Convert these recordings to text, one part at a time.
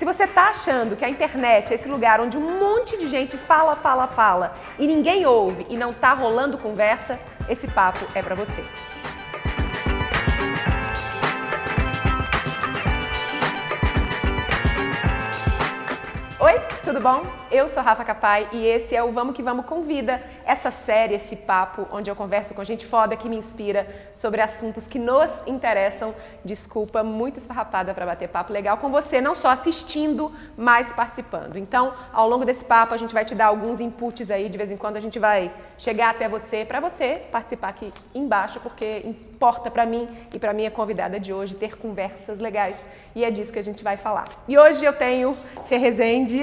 Se você está achando que a internet é esse lugar onde um monte de gente fala, fala, fala e ninguém ouve e não está rolando conversa, esse papo é para você. Tudo bom? Eu sou Rafa Capai e esse é o Vamos que Vamos Convida, essa série, esse papo onde eu converso com gente foda que me inspira sobre assuntos que nos interessam. Desculpa, muito esfarrapada para bater papo legal com você, não só assistindo, mas participando. Então, ao longo desse papo, a gente vai te dar alguns inputs aí, de vez em quando a gente vai chegar até você, para você participar aqui embaixo, porque importa para mim e para minha convidada de hoje ter conversas legais e é disso que a gente vai falar. E hoje eu tenho Fê Rezende.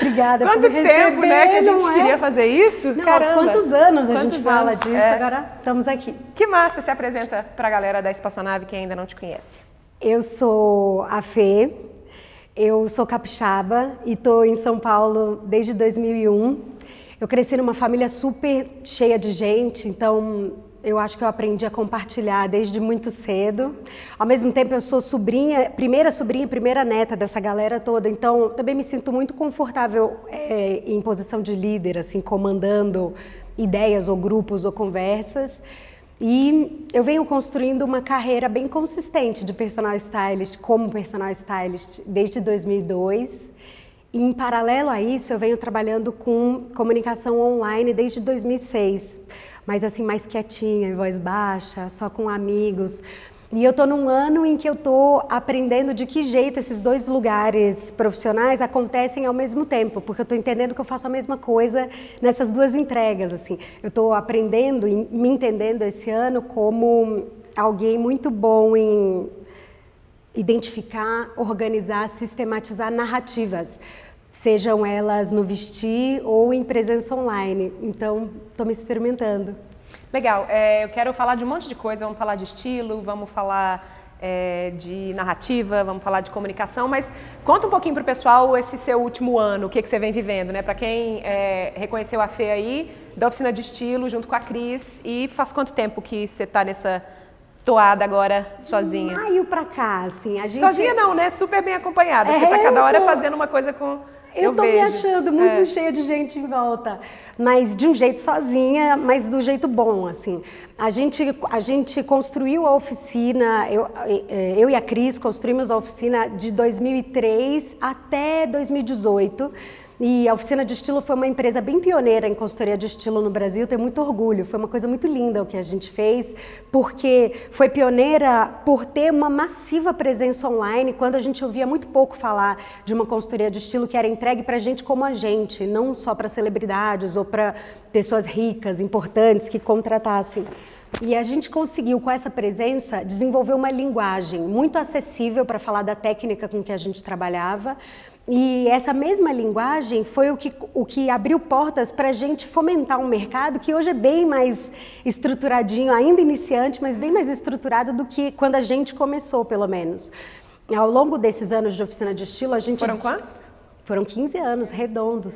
Obrigada Quanto por tempo, receber, né, que a gente é? queria fazer isso? Não, Caramba. quantos anos a Quantos gente fala anos? disso, É. agora estamos aqui. Que massa, se apresenta pra galera da Espaçonave que ainda não te conhece. Eu sou a Fê, eu sou capixaba e estou em São Paulo desde 2001. Eu cresci numa família super cheia de gente, então eu acho que eu aprendi a compartilhar desde muito cedo. Ao mesmo tempo, eu sou sobrinha, primeira sobrinha e primeira neta dessa galera toda, então também me sinto muito confortável é, em posição de líder, assim, comandando ideias ou grupos ou conversas. E eu venho construindo uma carreira bem consistente de personal stylist, como personal stylist, desde 2002. E em paralelo a isso, eu venho trabalhando com comunicação online desde 2006. Mas assim, mais quietinha, em voz baixa, só com amigos. E eu estou num ano em que eu estou aprendendo de que jeito esses dois lugares profissionais acontecem ao mesmo tempo, porque eu estou entendendo que eu faço a mesma coisa nessas duas entregas. Assim, eu estou aprendendo e me entendendo esse ano como alguém muito bom em identificar, organizar, sistematizar narrativas, sejam elas no vestir ou em presença online. Então, estou me experimentando. Legal, é, eu quero falar de um monte de coisa, vamos falar de estilo, vamos falar é, de narrativa, vamos falar de comunicação, mas conta um pouquinho pro pessoal esse seu último ano, o que, que você vem vivendo, né? Para quem é, reconheceu a Fê aí, da oficina de estilo, junto com a Cris, e faz quanto tempo que você tá nessa toada agora sozinha? Maio pra cá, assim, a gente... Sozinha não, né? Super bem acompanhada, porque É, tá cada hora tô- fazendo uma coisa com. Eu, tô me vejo. achando muito É. cheia de gente em volta, mas de um jeito sozinha, mas do jeito bom, assim. A gente, a gente construiu a oficina, eu, eh, eu e a Cris construímos a oficina de 2003 até 2018. E a oficina de estilo foi uma empresa bem pioneira em consultoria de estilo no Brasil, tenho muito orgulho. Foi uma coisa muito linda o que a gente fez, porque foi pioneira por ter uma massiva presença online, quando a gente ouvia muito pouco falar de uma consultoria de estilo que era entregue para gente como a gente, não só para celebridades ou para pessoas ricas, importantes que contratassem. E a gente conseguiu, com essa presença, desenvolver uma linguagem muito acessível para falar da técnica com que a gente trabalhava. E essa mesma linguagem foi o que, o que abriu portas para a gente fomentar um mercado que hoje é bem mais estruturadinho, ainda iniciante, mas bem mais estruturado do que quando a gente começou, pelo menos. Ao longo desses anos de oficina de estilo, a gente. Foram quantos? Foram 15 anos redondos.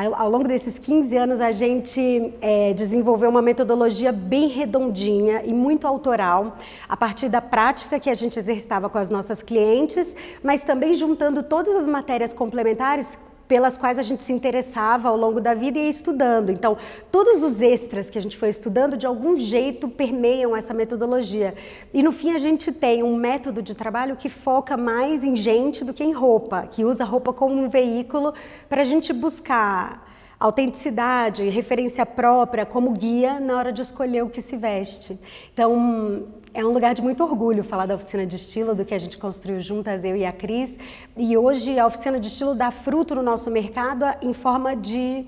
Ao, longo desses 15 anos, a gente eh, desenvolveu uma metodologia bem redondinha e muito autoral, a partir da prática que a gente exercitava com as nossas clientes, mas também juntando todas as matérias complementares pelas quais a gente se interessava ao longo da vida e ia estudando. Então, todos os extras que a gente foi estudando, de algum jeito, permeiam essa metodologia. E no fim, a gente tem um método de trabalho que foca mais em gente do que em roupa, que usa a roupa como um veículo para a gente buscar autenticidade, referência própria como guia na hora de escolher o que se veste. Então, é um lugar de muito orgulho falar da oficina de estilo, do que a gente construiu juntas, eu e a Cris. E hoje a oficina de estilo dá fruto no nosso mercado em forma de.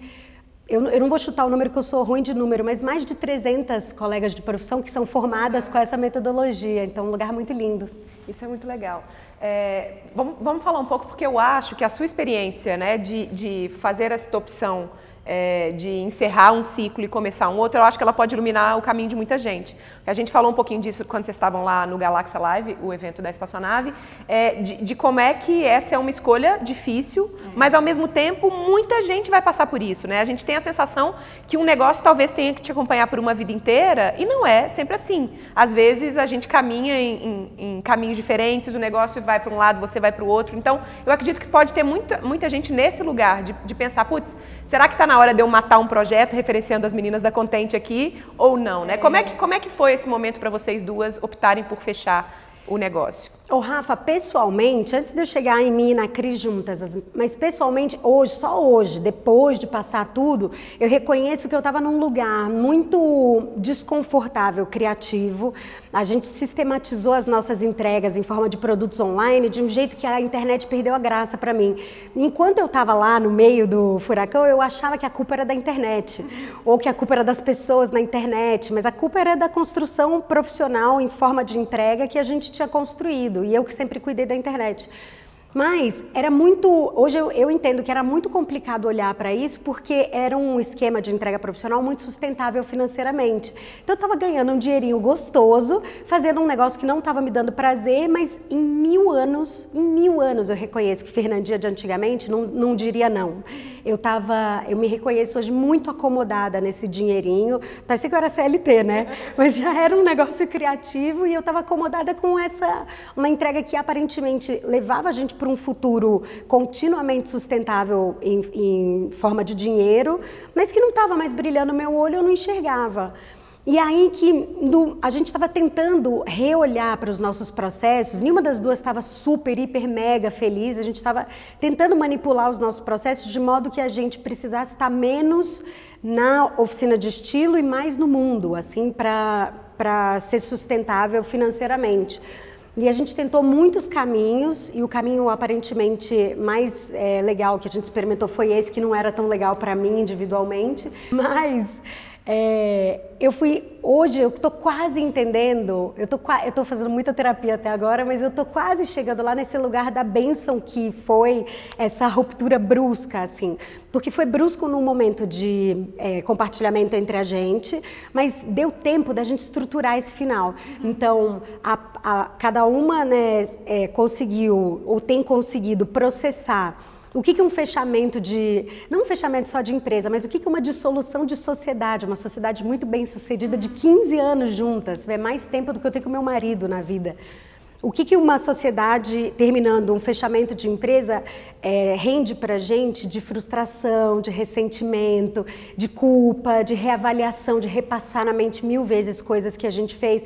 Eu, eu não vou chutar o número que eu sou ruim de número, mas mais de 300 colegas de profissão que são formadas com essa metodologia. Então, um lugar muito lindo. Isso é muito legal. É, vamos, vamos falar um pouco, porque eu acho que a sua experiência né, de, de fazer essa opção é, de encerrar um ciclo e começar um outro, eu acho que ela pode iluminar o caminho de muita gente. A gente falou um pouquinho disso quando vocês estavam lá no Galaxia Live, o evento da espaçonave, é, de, de, como é que essa é uma escolha difícil, mas ao mesmo tempo muita gente vai passar por isso, né? A gente tem a sensação que um negócio talvez tenha que te acompanhar por uma vida inteira e não é sempre assim. Às vezes a gente caminha em, em, em caminhos diferentes, o negócio vai para um lado, você vai para o outro. Então eu acredito que pode ter muita, muita gente nesse lugar de, de pensar, putz, será que está na hora de eu matar um projeto referenciando as meninas da Contente aqui ou não, né? Como é que, como é que foi esse momento para vocês duas optarem por fechar o negócio? Ô, Rafa, pessoalmente, antes de eu chegar em mim e na Cris juntas, mas pessoalmente, hoje, só hoje, depois de passar tudo, eu reconheço que eu estava num lugar muito desconfortável, criativo. A gente sistematizou as nossas entregas em forma de produtos online de um jeito que a internet perdeu a graça para mim. Enquanto eu estava lá no meio do furacão, eu achava que a culpa era da internet, ou que a culpa era das pessoas na internet, mas a culpa era da construção profissional em forma de entrega que a gente tinha construído e eu que sempre cuidei da internet. Mas era muito. Hoje eu, eu, entendo que era muito complicado olhar para isso porque era um esquema de entrega profissional muito sustentável financeiramente. Então eu estava ganhando um dinheirinho gostoso, fazendo um negócio que não estava me dando prazer, mas em mil anos, em mil anos eu reconheço que Fernandinha de antigamente não, não diria não. Eu tava, eu me reconheço hoje muito acomodada nesse dinheirinho. Parecia que eu era CLT, né? Mas já era um negócio criativo e eu estava acomodada com essa uma entrega que aparentemente levava a gente para um futuro continuamente sustentável em, em forma de dinheiro, mas que não estava mais brilhando meu olho, eu não enxergava. E aí que a gente estava tentando reolhar para os nossos processos, nenhuma das duas estava super, hiper, mega feliz, a gente estava tentando manipular os nossos processos de modo que a gente precisasse estar menos na oficina de estilo e mais no mundo, assim, para ser sustentável financeiramente. E a gente tentou muitos caminhos e o caminho aparentemente mais é, legal que a gente experimentou foi esse que não era tão legal para mim individualmente, mas é, eu fui hoje eu estou quase entendendo, eu tô fazendo muita terapia até agora, mas eu estou quase chegando lá nesse lugar da bênção que foi essa ruptura brusca, assim, porque foi brusco num momento de é, compartilhamento entre a gente, mas deu tempo da gente estruturar esse final. Então, a, a, cada uma né, é, conseguiu ou tem conseguido processar o que, que um fechamento de, não um fechamento só de empresa, mas o que, que uma dissolução de sociedade, uma sociedade muito bem sucedida de 15 anos juntas, é mais tempo do que eu tenho com meu marido na vida. O que, que uma sociedade, terminando um fechamento de empresa, é, rende para a gente de frustração, de ressentimento, de culpa, de reavaliação, de repassar na mente mil vezes coisas que a gente fez.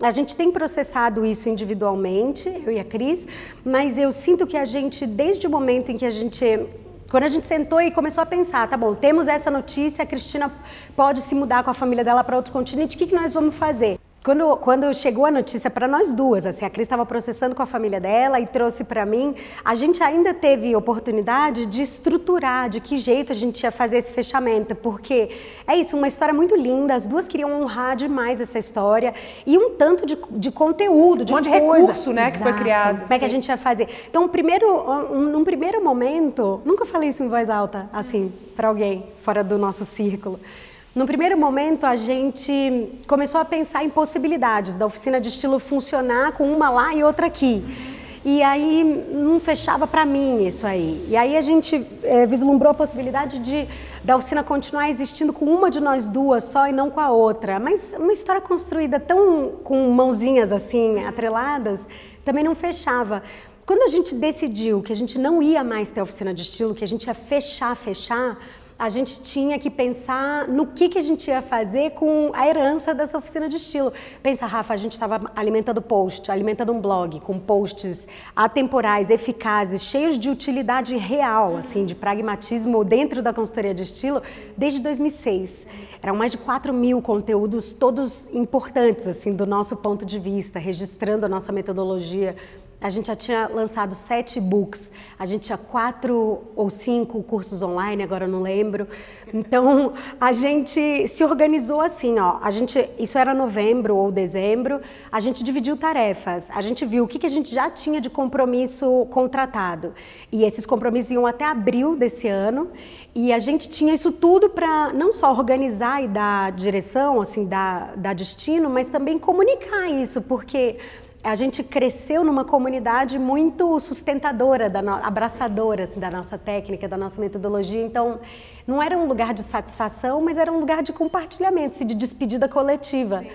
A gente tem processado isso individualmente, eu e a Cris, mas eu sinto que a gente, desde o momento em que a gente quando a gente sentou e começou a pensar, tá bom, temos essa notícia, a Cristina pode se mudar com a família dela para outro continente, o que, que nós vamos fazer? Quando, quando chegou a notícia para nós duas, assim, a Cris estava processando com a família dela e trouxe para mim, a gente ainda teve oportunidade de estruturar de que jeito a gente ia fazer esse fechamento, porque é isso, uma história muito linda, as duas queriam honrar demais essa história e um tanto de, de conteúdo, de, um monte de recurso, né, Exato. que foi criado. Como é que a gente ia fazer? Então, primeiro, um, num primeiro momento, nunca falei isso em voz alta, assim, para alguém fora do nosso círculo. No primeiro momento, a gente começou a pensar em possibilidades da oficina de estilo funcionar com uma lá e outra aqui. E aí não fechava para mim isso aí. E aí a gente é, vislumbrou a possibilidade de da oficina continuar existindo com uma de nós duas só e não com a outra. Mas uma história construída tão com mãozinhas assim atreladas também não fechava. Quando a gente decidiu que a gente não ia mais ter a oficina de estilo, que a gente ia fechar, fechar, a gente tinha que pensar no que, que a gente ia fazer com a herança dessa oficina de estilo. Pensa, Rafa, a gente estava alimentando post, alimentando um blog com posts atemporais, eficazes, cheios de utilidade real, assim, de pragmatismo dentro da consultoria de estilo, desde 2006. Eram mais de 4 mil conteúdos, todos importantes, assim, do nosso ponto de vista, registrando a nossa metodologia A gente já tinha lançado sete books, a gente tinha quatro ou cinco cursos online, agora eu não lembro. Então a gente se organizou assim, ó. A gente, isso era novembro ou dezembro, a gente dividiu tarefas. A gente viu o que, que a gente já tinha de compromisso contratado. E esses compromissos iam até abril desse ano. E a gente tinha isso tudo para não só organizar e dar direção, assim, dar, dar destino, mas também comunicar isso, porque a gente cresceu numa comunidade muito sustentadora, da no... abraçadora assim, da nossa técnica, da nossa metodologia. Então, não era um lugar de satisfação, mas era um lugar de compartilhamento, assim, de despedida coletiva. Sim.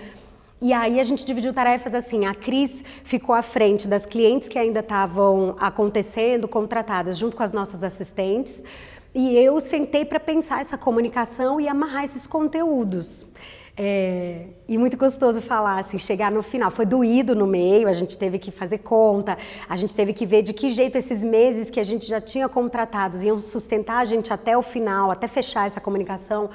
E aí a gente dividiu tarefas assim. A Cris ficou à frente das clientes que ainda estavam acontecendo, contratadas, junto com as nossas assistentes. E eu sentei para pensar essa comunicação e amarrar esses conteúdos. É, e muito gostoso falar, assim, chegar no final. Foi doído no meio, a gente teve que fazer conta, a gente teve que ver de que jeito esses meses que a gente já tinha contratados iam sustentar a gente até o final, até fechar essa comunicação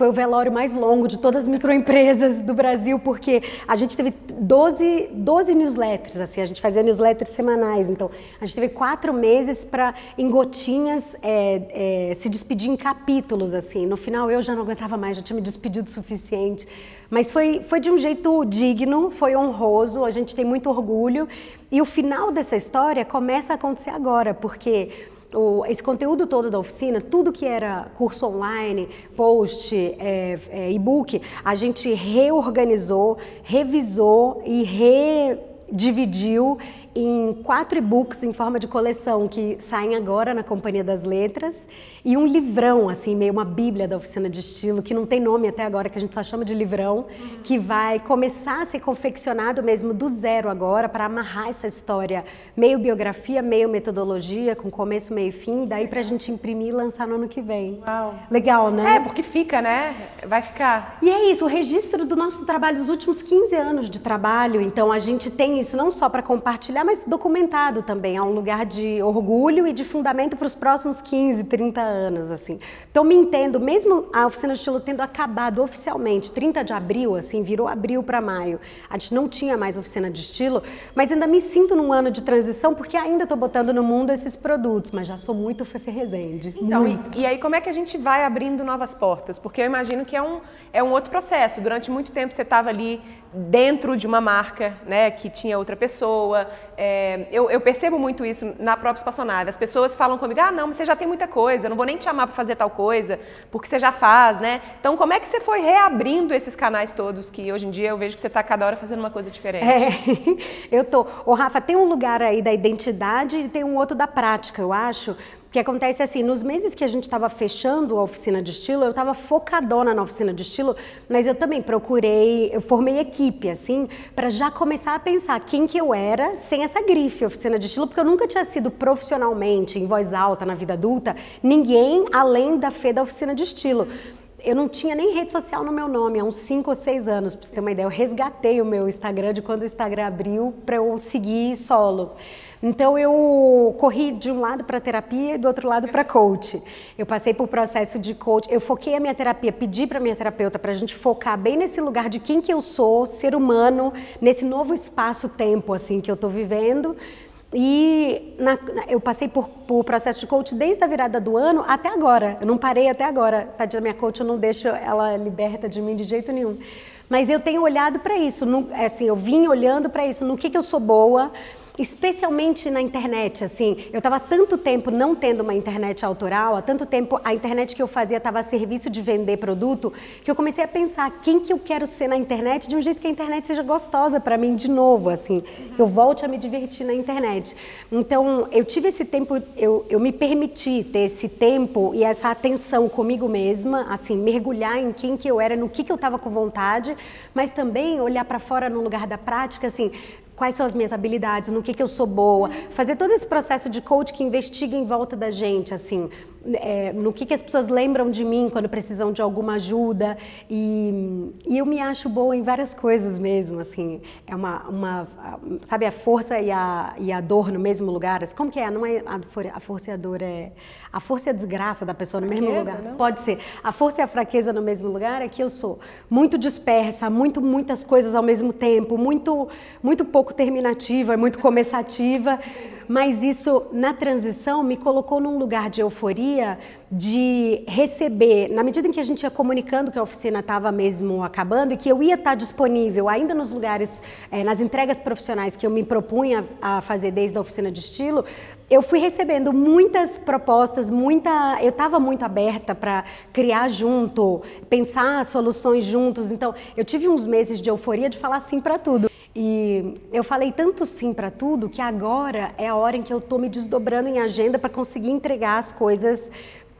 foi o velório mais longo de todas as microempresas do Brasil, porque a gente teve 12, 12 newsletters, assim, a gente fazia newsletters semanais, então a gente teve quatro meses para, em gotinhas, é, é, se despedir em capítulos, assim. No final eu já não aguentava mais, já tinha me despedido o suficiente. Mas foi, foi de um jeito digno, foi honroso, a gente tem muito orgulho. E o final dessa história começa a acontecer agora, porque o, esse conteúdo todo da oficina, tudo que era curso online, post, é, é, e-book, a gente reorganizou, revisou e redividiu em quatro e-books em forma de coleção que saem agora na Companhia das Letras e um livrão, assim, meio uma bíblia da oficina de estilo, que não tem nome até agora, que a gente só chama de livrão, uhum. que vai começar a ser confeccionado mesmo do zero agora, para amarrar essa história, meio biografia, meio metodologia, com começo, meio e fim, daí para a gente imprimir e lançar no ano que vem. Uau. Legal, né? É, porque fica, né? Vai ficar. E é isso, o registro do nosso trabalho, dos últimos 15 anos de trabalho, então a gente tem isso não só para compartilhar, mas documentado também, é um lugar de orgulho e de fundamento para os próximos 15, 30 anos, assim. Então me entendo, mesmo a oficina de estilo tendo acabado oficialmente, 30 de abril, assim, virou abril para maio. A gente não tinha mais oficina de estilo, mas ainda me sinto num ano de transição porque ainda estou botando no mundo esses produtos, mas já sou muito Fefe Resende. Então, e, e, aí como é que a gente vai abrindo novas portas? Porque eu imagino que é um, é um outro processo. Durante muito tempo você estava ali dentro de uma marca, né, que tinha outra pessoa. É, eu, eu, percebo muito isso na própria espaçonave. As pessoas falam comigo, ah, não, mas você já tem muita coisa, eu não vou nem te chamar para fazer tal coisa, porque você já faz, né? Então, como é que você foi reabrindo esses canais todos que hoje em dia eu vejo que você está cada hora fazendo uma coisa diferente? É, eu tô. Ô, Rafa, tem um lugar aí da identidade e tem um outro da prática, eu acho, o que acontece é assim, nos meses que a gente estava fechando a oficina de estilo, eu estava focadona na oficina de estilo, mas eu também procurei, eu formei equipe, assim, para já começar a pensar quem que eu era sem essa grife oficina de estilo, porque eu nunca tinha sido profissionalmente, em voz alta, na vida adulta, ninguém além da Fê da oficina de estilo eu não tinha nem rede social no meu nome há uns 5 ou 6 anos, para você ter uma ideia. Eu resgatei o meu Instagram de quando o Instagram abriu para eu seguir solo. Então eu corri de um lado para terapia e do outro lado para coach. Eu passei por processo de coach, eu foquei a minha terapia, pedi para minha terapeuta para a gente focar bem nesse lugar de quem que eu sou, ser humano, nesse novo espaço-tempo assim que eu estou vivendo. E na, eu passei por, por processo de coach desde a virada do ano até agora. Eu não parei até agora. Tadinha, minha coach, eu não deixo ela liberta de mim de jeito nenhum. Mas eu tenho olhado para isso. No, assim, eu vim olhando para isso. No que, que eu sou boa, especialmente na internet, assim, eu estava tanto tempo não tendo uma internet autoral, há tanto tempo a internet que eu fazia estava a serviço de vender produto, que eu comecei a pensar quem que eu quero ser na internet de um jeito que a internet seja gostosa para mim de novo, assim, eu volte a me divertir na internet. Então, eu tive esse tempo, eu, eu me permiti ter esse tempo e essa atenção comigo mesma, assim, mergulhar em quem que eu era, no que que eu estava com vontade, mas também olhar para fora no lugar da prática, assim, quais são as minhas habilidades, no que, que eu sou boa, fazer todo esse processo de coach que investiga em volta da gente, assim, é, no que, que as pessoas lembram de mim quando precisam de alguma ajuda e, e eu me acho boa em várias coisas mesmo, assim, é uma, uma sabe, a força e a, e a dor no mesmo lugar, assim, como que é? Não é a, a força e a dor, é a força e a desgraça da pessoa no fraqueza, mesmo lugar. Não? Pode ser. A força e a fraqueza no mesmo lugar é que eu sou muito dispersa, muito muitas coisas ao mesmo tempo, muito muito pouco terminativa, é muito começativa. Mas isso, na transição, me colocou num lugar de euforia de receber, na medida em que a gente ia comunicando que a oficina estava mesmo acabando e que eu ia estar disponível ainda nos lugares, é, nas entregas profissionais que eu me propunha a fazer desde a oficina de estilo, eu fui recebendo muitas propostas, muita, eu estava muito aberta para criar junto, pensar soluções juntos. Então, eu tive uns meses de euforia de falar sim para tudo. E eu falei tanto sim para tudo que agora é a hora em que eu estou me desdobrando em agenda para conseguir entregar as coisas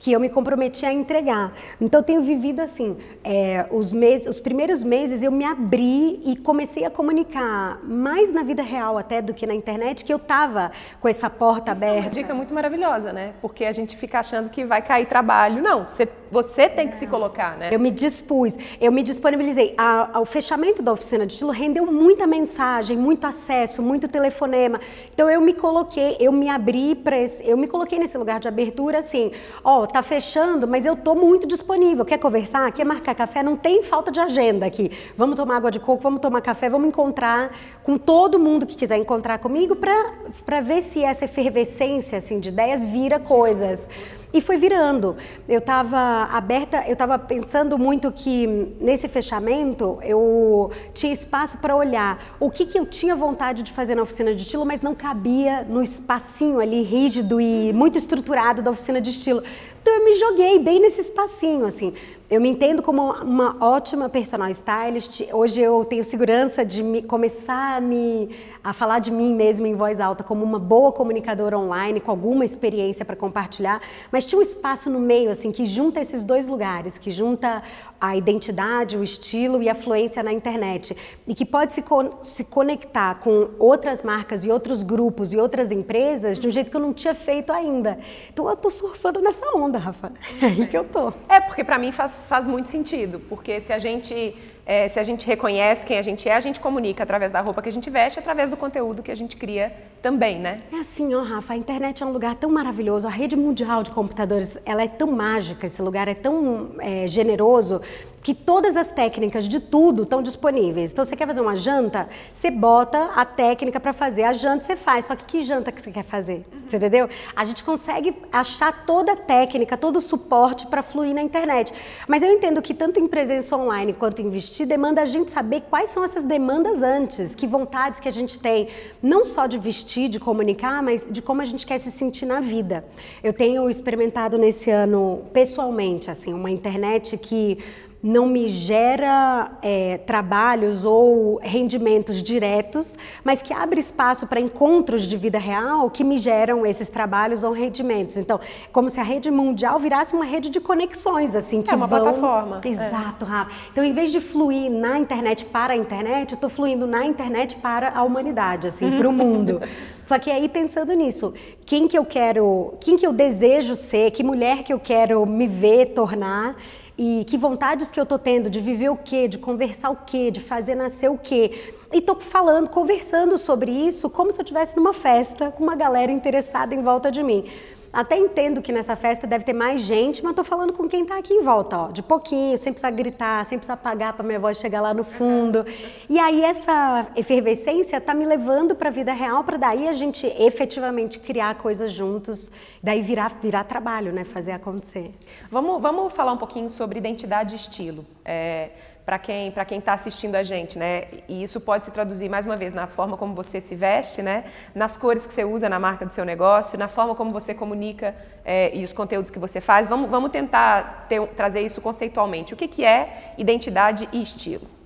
que eu me comprometi a entregar. Então, eu tenho vivido assim, é, os, meses, os primeiros meses eu me abri e comecei a comunicar mais na vida real até do que na internet, que eu estava com essa porta Isso aberta. É uma dica muito maravilhosa, né? Porque a gente fica achando que vai cair trabalho. Não, você, você tem que se colocar, né? Eu me dispus, eu me disponibilizei. A, a, o fechamento da oficina de estilo rendeu muita mensagem, muito acesso, muito telefonema. Então, eu me coloquei, eu me abri para eu me coloquei nesse lugar de abertura assim, ó, tá fechando, mas eu tô muito disponível. Quer conversar? Quer marcar café? Não tem falta de agenda aqui. Vamos tomar água de coco, vamos tomar café, vamos encontrar com todo mundo que quiser encontrar comigo para ver se essa efervescência assim, de ideias vira coisas. E foi virando. Eu estava aberta, eu estava pensando muito que nesse fechamento eu tinha espaço para olhar o que, que eu tinha vontade de fazer na oficina de estilo, mas não cabia no espacinho ali rígido e muito estruturado da oficina de estilo. Então eu me joguei bem nesse espacinho, assim. Eu me entendo como uma ótima personal stylist. Hoje eu tenho segurança de me, começar a, me, a falar de mim mesmo em voz alta como uma boa comunicadora online, com alguma experiência para compartilhar. Mas tinha um espaço no meio, assim, que junta esses dois lugares, que junta a identidade, o estilo e a fluência na internet. E que pode se, se conectar com outras marcas e outros grupos e outras empresas de um jeito que eu não tinha feito ainda. Então eu tô surfando nessa onda, Rafa. É aí que eu tô. É, porque para mim faz faz muito sentido, porque se a gente é, se a gente reconhece quem a gente é, a gente comunica através da roupa que a gente veste, através do conteúdo que a gente cria também, né? É assim, ó, Rafa, a internet é um lugar tão maravilhoso, a rede mundial de computadores, ela é tão mágica, esse lugar é tão é, generoso que todas as técnicas de tudo estão disponíveis. Então, você quer fazer uma janta, você bota a técnica para fazer a janta, você faz. Só que que janta que você quer fazer? Você entendeu? A gente consegue achar toda a técnica, todo o suporte para fluir na internet. Mas eu entendo que tanto em presença online quanto em vestir demanda a gente saber quais são essas demandas antes, que vontades que a gente tem, não só de vestir, de comunicar, mas de como a gente quer se sentir na vida. Eu tenho experimentado nesse ano pessoalmente, assim, uma internet que não me gera é, trabalhos ou rendimentos diretos, mas que abre espaço para encontros de vida real que me geram esses trabalhos ou rendimentos. Então, como se a rede mundial virasse uma rede de conexões, assim, que é uma vão... plataforma. Exato, é. Rafa. Então, em vez de fluir na internet para a internet, eu estou fluindo na internet para a humanidade, assim, para o mundo. Só que aí pensando nisso, quem que eu quero, quem que eu desejo ser, que mulher que eu quero me ver tornar e que vontades que eu tô tendo de viver o quê, de conversar o quê, de fazer nascer o quê. E tô falando, conversando sobre isso como se eu estivesse numa festa com uma galera interessada em volta de mim. Até entendo que nessa festa deve ter mais gente, mas estou falando com quem está aqui em volta, ó, de pouquinho, sem precisar gritar, sem precisar apagar para minha voz chegar lá no fundo. E aí essa efervescência está me levando para a vida real, para daí a gente efetivamente criar coisas juntos, daí virar, virar trabalho, né, fazer acontecer. Vamos, vamos falar um pouquinho sobre identidade e estilo. É, para quem para quem está assistindo a gente, né? E isso pode se traduzir mais uma vez na forma como você se veste, né? Nas cores que você usa na marca do seu negócio, na forma como você comunica é, e os conteúdos que você faz. Vamos, vamos tentar ter, trazer isso conceitualmente. O que, que é identidade e estilo?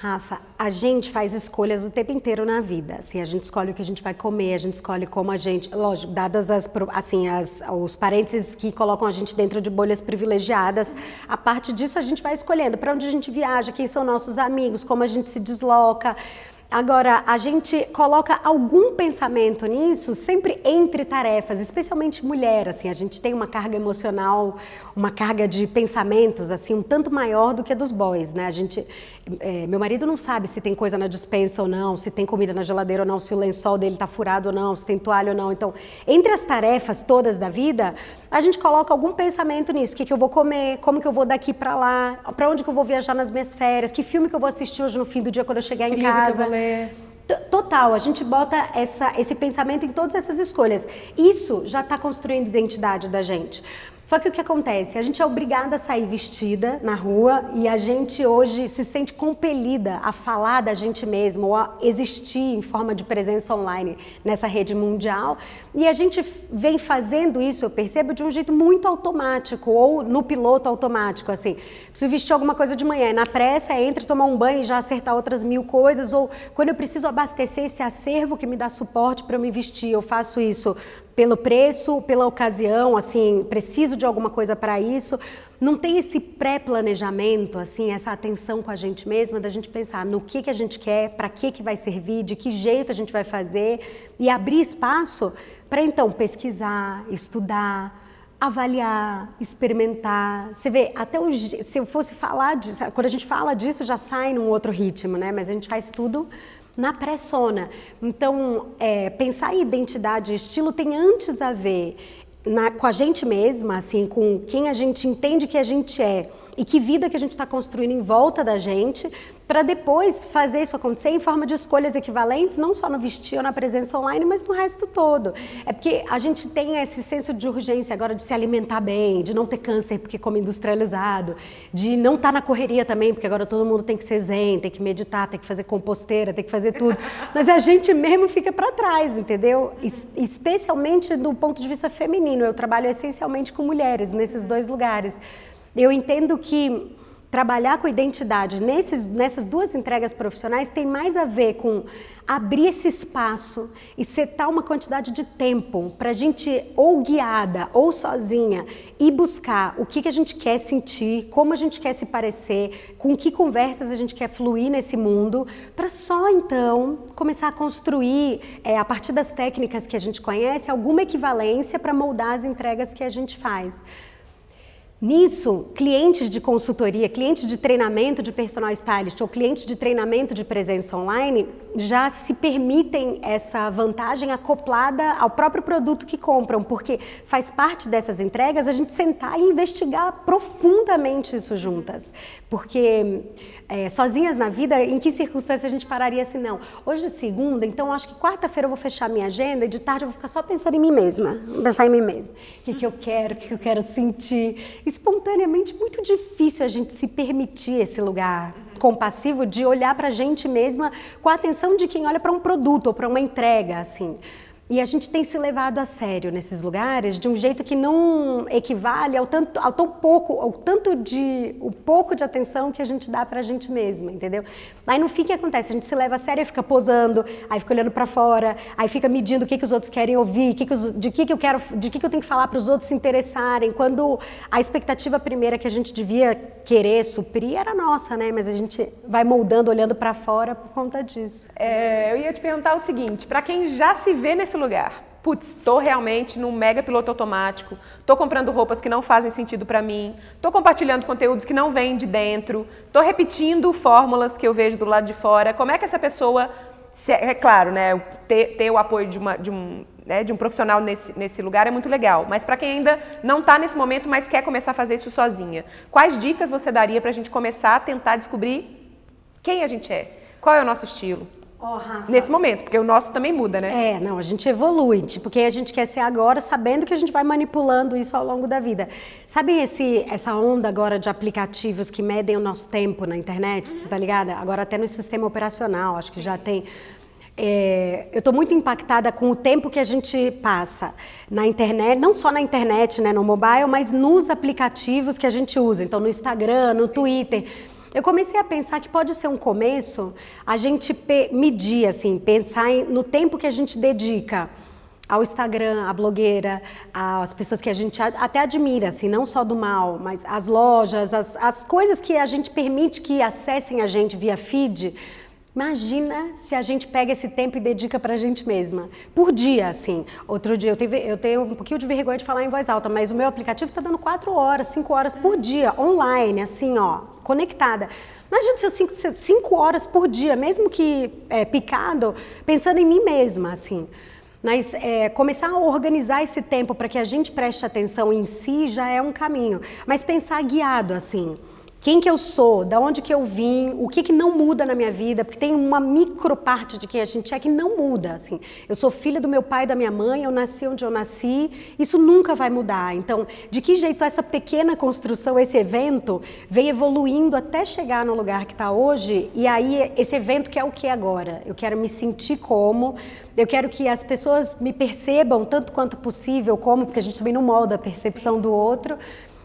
Rafa, a gente faz escolhas o tempo inteiro na vida. Assim, a gente escolhe o que a gente vai comer, a gente escolhe como a gente, lógico, dadas as, assim, as, os parênteses que colocam a gente dentro de bolhas privilegiadas, a parte disso a gente vai escolhendo para onde a gente viaja, quem são nossos amigos, como a gente se desloca. Agora, a gente coloca algum pensamento nisso sempre entre tarefas, especialmente mulher, assim, a gente tem uma carga emocional, uma carga de pensamentos, assim, um tanto maior do que a dos boys, né? A gente, é, meu marido não sabe se tem coisa na dispensa ou não, se tem comida na geladeira ou não, se o lençol dele tá furado ou não, se tem toalha ou não. Então, entre as tarefas todas da vida, a gente coloca algum pensamento nisso, o que, que eu vou comer, como que eu vou daqui para lá, para onde que eu vou viajar nas minhas férias, que filme que eu vou assistir hoje no fim do dia quando eu chegar em que casa ler. Total, a gente bota essa, esse pensamento em todas essas escolhas. Isso já está construindo identidade da gente. Só que o que acontece? A gente é obrigada a sair vestida na rua e a gente hoje se sente compelida a falar da gente mesmo ou a existir em forma de presença online nessa rede mundial. E a gente vem fazendo isso, eu percebo, de um jeito muito automático ou no piloto automático, assim. Preciso vestir alguma coisa de manhã, na pressa, entra, tomar um banho e já acertar outras mil coisas. Ou quando eu preciso abastecer esse acervo que me dá suporte para eu me vestir, eu faço isso pelo preço, pela ocasião, assim, preciso de alguma coisa para isso. Não tem esse pré-planejamento, assim, essa atenção com a gente mesma, da gente pensar no que, que a gente quer, para que, que vai servir, de que jeito a gente vai fazer e abrir espaço para então pesquisar, estudar, avaliar, experimentar. Você vê, até se eu fosse falar disso, quando a gente fala disso já sai num outro ritmo, né? Mas a gente faz tudo na pressona. Então, é, pensar em identidade e estilo tem antes a ver na, com a gente mesma, assim, com quem a gente entende que a gente é e que vida que a gente está construindo em volta da gente, para depois fazer isso acontecer em forma de escolhas equivalentes, não só no vestir ou na presença online, mas no resto todo. É porque a gente tem esse senso de urgência agora de se alimentar bem, de não ter câncer porque come industrializado, de não estar tá na correria também, porque agora todo mundo tem que ser zen, tem que meditar, tem que fazer composteira, tem que fazer tudo. Mas a gente mesmo fica para trás, entendeu? Especialmente do ponto de vista feminino. Eu trabalho essencialmente com mulheres nesses dois lugares. Eu entendo que trabalhar com identidade nesses, nessas duas entregas profissionais tem mais a ver com abrir esse espaço e setar uma quantidade de tempo para a gente, ou guiada ou sozinha, ir buscar o que, que a gente quer sentir, como a gente quer se parecer, com que conversas a gente quer fluir nesse mundo, para só então começar a construir, é, a partir das técnicas que a gente conhece, alguma equivalência para moldar as entregas que a gente faz. Nisso, clientes de consultoria, clientes de treinamento de personal stylist ou clientes de treinamento de presença online já se permitem essa vantagem acoplada ao próprio produto que compram, porque faz parte dessas entregas a gente sentar e investigar profundamente isso juntas. Porque é, sozinhas na vida, em que circunstância a gente pararia assim? Não, hoje é segunda, então acho que quarta-feira eu vou fechar minha agenda e de tarde eu vou ficar só pensando em mim mesma, pensar em mim mesma. O que, que eu quero, o que, que eu quero sentir. Espontaneamente, muito difícil a gente se permitir esse lugar compassivo de olhar para a gente mesma com a atenção de quem olha para um produto ou para uma entrega, assim. E a gente tem se levado a sério nesses lugares de um jeito que não equivale ao tanto, ao tão pouco, ao tanto de, o pouco de atenção que a gente dá para a gente mesma, entendeu? Aí no fim o que acontece? A gente se leva a sério e fica posando, aí fica olhando para fora, aí fica medindo o que, que os outros querem ouvir, que que os, de que, que eu quero, de que, que eu tenho que falar para os outros se interessarem, quando a expectativa primeira que a gente devia querer suprir era nossa, né? Mas a gente vai moldando, olhando para fora por conta disso. É, eu ia te perguntar o seguinte, para quem já se vê nesse lugar. Putz, estou realmente num mega piloto automático, estou comprando roupas que não fazem sentido para mim, estou compartilhando conteúdos que não vêm de dentro, estou repetindo fórmulas que eu vejo do lado de fora. Como é que essa pessoa, é claro, né, ter, ter o apoio de, uma, de, um, né, de um profissional nesse, nesse lugar é muito legal, mas para quem ainda não está nesse momento, mas quer começar a fazer isso sozinha, quais dicas você daria para a gente começar a tentar descobrir quem a gente é? Qual é o nosso estilo? Oh, Nesse momento, porque o nosso também muda, né? É, não, a gente evolui, tipo, quem a gente quer ser agora, sabendo que a gente vai manipulando isso ao longo da vida. Sabe esse, essa onda agora de aplicativos que medem o nosso tempo na internet, uhum. você tá ligada? Agora até no sistema operacional, acho que já tem. É, eu estou muito impactada com o tempo que a gente passa na internet, não só na internet, né, no mobile, mas nos aplicativos que a gente usa. Então, no Instagram, no Sim. Twitter eu comecei a pensar que pode ser um começo a gente medir, assim, pensar no tempo que a gente dedica ao Instagram, à blogueira, às pessoas que a gente até admira, assim, não só do mal, mas as lojas, as, as coisas que a gente permite que acessem a gente via feed, Imagina se a gente pega esse tempo e dedica para a gente mesma. Por dia, assim. Outro dia, eu, tive, eu tenho um pouquinho de vergonha de falar em voz alta, mas o meu aplicativo está dando quatro horas, cinco horas por dia, online, assim, ó, conectada. Imagina se eu cinco, cinco horas por dia, mesmo que é, picado, pensando em mim mesma, assim. Mas é, começar a organizar esse tempo para que a gente preste atenção em si já é um caminho. Mas pensar guiado, assim quem que eu sou, da onde que eu vim, o que que não muda na minha vida, porque tem uma micro parte de quem a gente é que não muda, assim. Eu sou filha do meu pai e da minha mãe, eu nasci onde eu nasci, isso nunca vai mudar. Então, de que jeito essa pequena construção, esse evento, vem evoluindo até chegar no lugar que está hoje, e aí esse evento que é o que agora? Eu quero me sentir como, eu quero que as pessoas me percebam tanto quanto possível como, porque a gente também não molda a percepção Sim. do outro,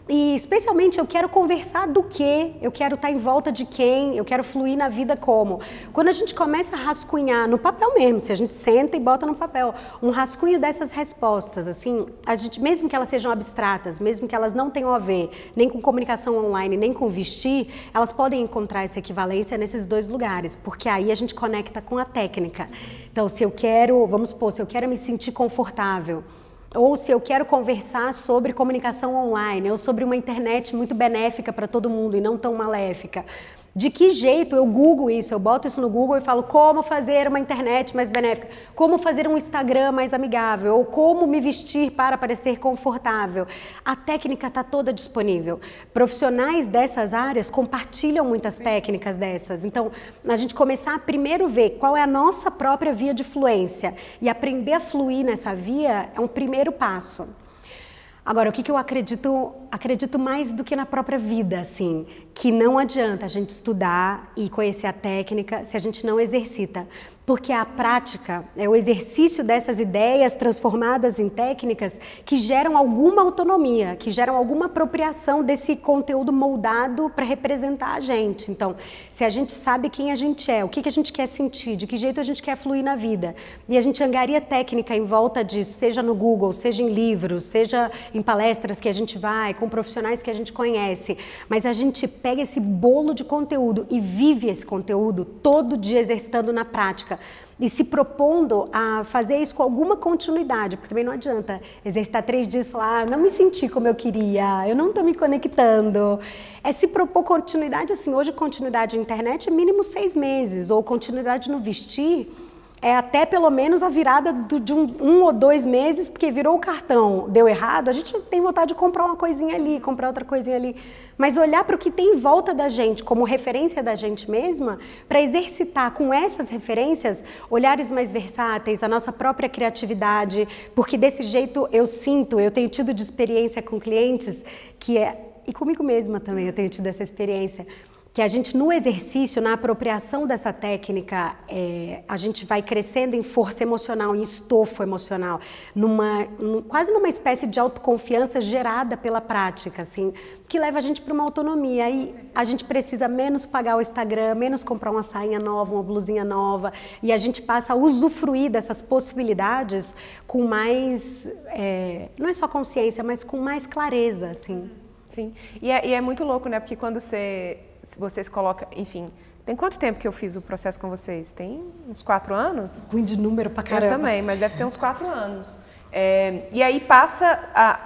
e especialmente eu quero conversar do que, eu quero estar em volta de quem, eu quero fluir na vida como. Quando a gente começa a rascunhar no papel mesmo, se a gente senta e bota no papel um rascunho dessas respostas, assim, a gente, mesmo que elas sejam abstratas, mesmo que elas não tenham a ver nem com comunicação online, nem com vestir, elas podem encontrar essa equivalência nesses dois lugares, porque aí a gente conecta com a técnica. Então, se eu quero, vamos supor, se eu quero me sentir confortável, ou se eu quero conversar sobre comunicação online, ou sobre uma internet muito benéfica para todo mundo e não tão maléfica. De que jeito eu google isso? Eu boto isso no Google e falo como fazer uma internet mais benéfica, como fazer um Instagram mais amigável, ou como me vestir para parecer confortável. A técnica está toda disponível. Profissionais dessas áreas compartilham muitas técnicas dessas. Então, a gente começar a primeiro ver qual é a nossa própria via de fluência e aprender a fluir nessa via é um primeiro passo. Agora, o que, que eu acredito, acredito mais do que na própria vida, assim, que não adianta a gente estudar e conhecer a técnica se a gente não exercita porque a prática é o exercício dessas ideias transformadas em técnicas que geram alguma autonomia, que geram alguma apropriação desse conteúdo moldado para representar a gente. Então, se a gente sabe quem a gente é, o que, que a gente quer sentir, de que jeito a gente quer fluir na vida, e a gente angaria técnica em volta disso, seja no Google, seja em livros, seja em palestras que a gente vai, com profissionais que a gente conhece, mas a gente pega esse bolo de conteúdo e vive esse conteúdo todo dia exercitando na prática e se propondo a fazer isso com alguma continuidade, porque também não adianta exercitar três dias e falar, ah, não me senti como eu queria, eu não estou me conectando. É se propor continuidade, assim, hoje continuidade na internet é mínimo seis meses, ou continuidade no vestir é até pelo menos a virada do, de um, um, ou dois meses, porque virou o cartão, deu errado, a gente tem vontade de comprar uma coisinha ali, comprar outra coisinha ali. Mas olhar para o que tem em volta da gente, como referência da gente mesma, para exercitar com essas referências olhares mais versáteis, a nossa própria criatividade, porque desse jeito eu sinto, eu tenho tido de experiência com clientes que é. E comigo mesma também eu tenho tido essa experiência que a gente no exercício, na apropriação dessa técnica, é, a gente vai crescendo em força emocional, em estofo emocional, numa, num, quase numa espécie de autoconfiança gerada pela prática, assim, que leva a gente para uma autonomia. Aí a gente precisa menos pagar o Instagram, menos comprar uma sainha nova, uma blusinha nova, e a gente passa a usufruir dessas possibilidades com mais, é, não é só consciência, mas com mais clareza, assim. Sim, e é, e é muito louco, né? Porque quando você vocês colocam, enfim, tem quanto tempo que eu fiz o processo com vocês? Tem uns quatro anos? Ruim de número pra caramba. Eu também, mas deve ter uns quatro anos. É, e aí passa a,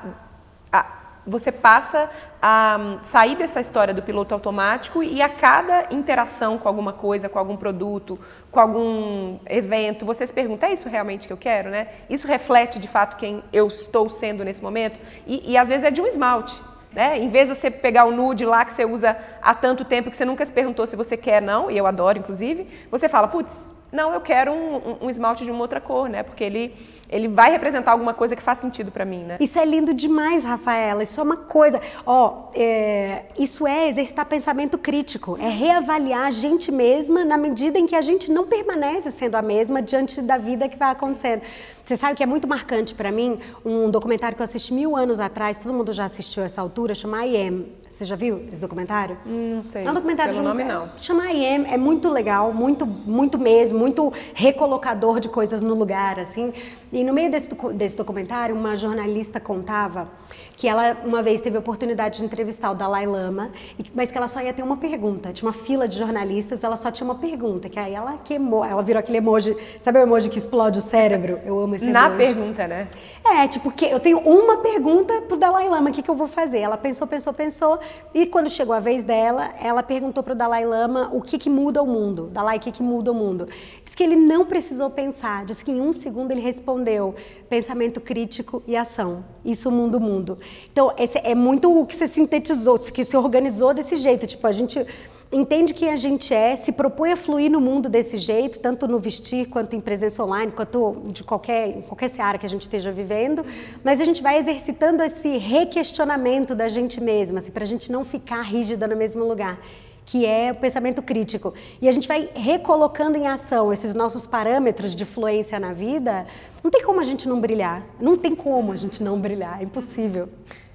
a, você passa a um, sair dessa história do piloto automático e a cada interação com alguma coisa, com algum produto, com algum evento, você se pergunta, é isso realmente que eu quero, né? Isso reflete de fato quem eu estou sendo nesse momento? E, e às vezes é de um esmalte. Né? Em vez de você pegar o nude lá que você usa há tanto tempo que você nunca se perguntou se você quer não, e eu adoro inclusive, você fala, putz, não, eu quero um, um, esmalte de uma outra cor, né? Porque ele ele vai representar alguma coisa que faz sentido para mim, né? Isso é lindo demais, Rafaela. Isso é uma coisa. Ó, é, isso é exercitar pensamento crítico. É reavaliar a gente mesma na medida em que a gente não permanece sendo a mesma diante da vida que vai acontecendo. Você sabe que é muito marcante para mim um documentário que eu assisti mil anos atrás. Todo mundo já assistiu essa altura. Chama I Am. Você já viu esse documentário? Não sei. É um documentário Pelo de um nome não. Chama I Am. É muito legal, muito, muito mesmo, muito recolocador de coisas no lugar, assim. E no meio desse, desse documentário, uma jornalista contava que ela uma vez teve a oportunidade de entrevistar o Dalai Lama, mas que ela só ia ter uma pergunta. Tinha uma fila de jornalistas, ela só tinha uma pergunta, que aí ela queimou, ela virou aquele emoji, sabe o emoji que explode o cérebro? Eu amo esse Na emoji. pergunta, né? É, tipo, que eu tenho uma pergunta pro Dalai Lama, o que, que eu vou fazer? Ela pensou, pensou, pensou, e quando chegou a vez dela, ela perguntou pro Dalai Lama o que, que muda o mundo. Dalai, o que, que muda o mundo? Diz que ele não precisou pensar, diz que em um segundo ele respondeu: pensamento crítico e ação. Isso muda o mundo. Então, esse é muito o que você sintetizou, que se organizou desse jeito. Tipo, a gente entende quem a gente é, se propõe a fluir no mundo desse jeito, tanto no vestir quanto em presença online, quanto de qualquer, qualquer área que a gente esteja vivendo, mas a gente vai exercitando esse requestionamento da gente mesma, assim, para a gente não ficar rígida no mesmo lugar que é o pensamento crítico. E a gente vai recolocando em ação esses nossos parâmetros de fluência na vida, não tem como a gente não brilhar. Não tem como a gente não brilhar, é impossível.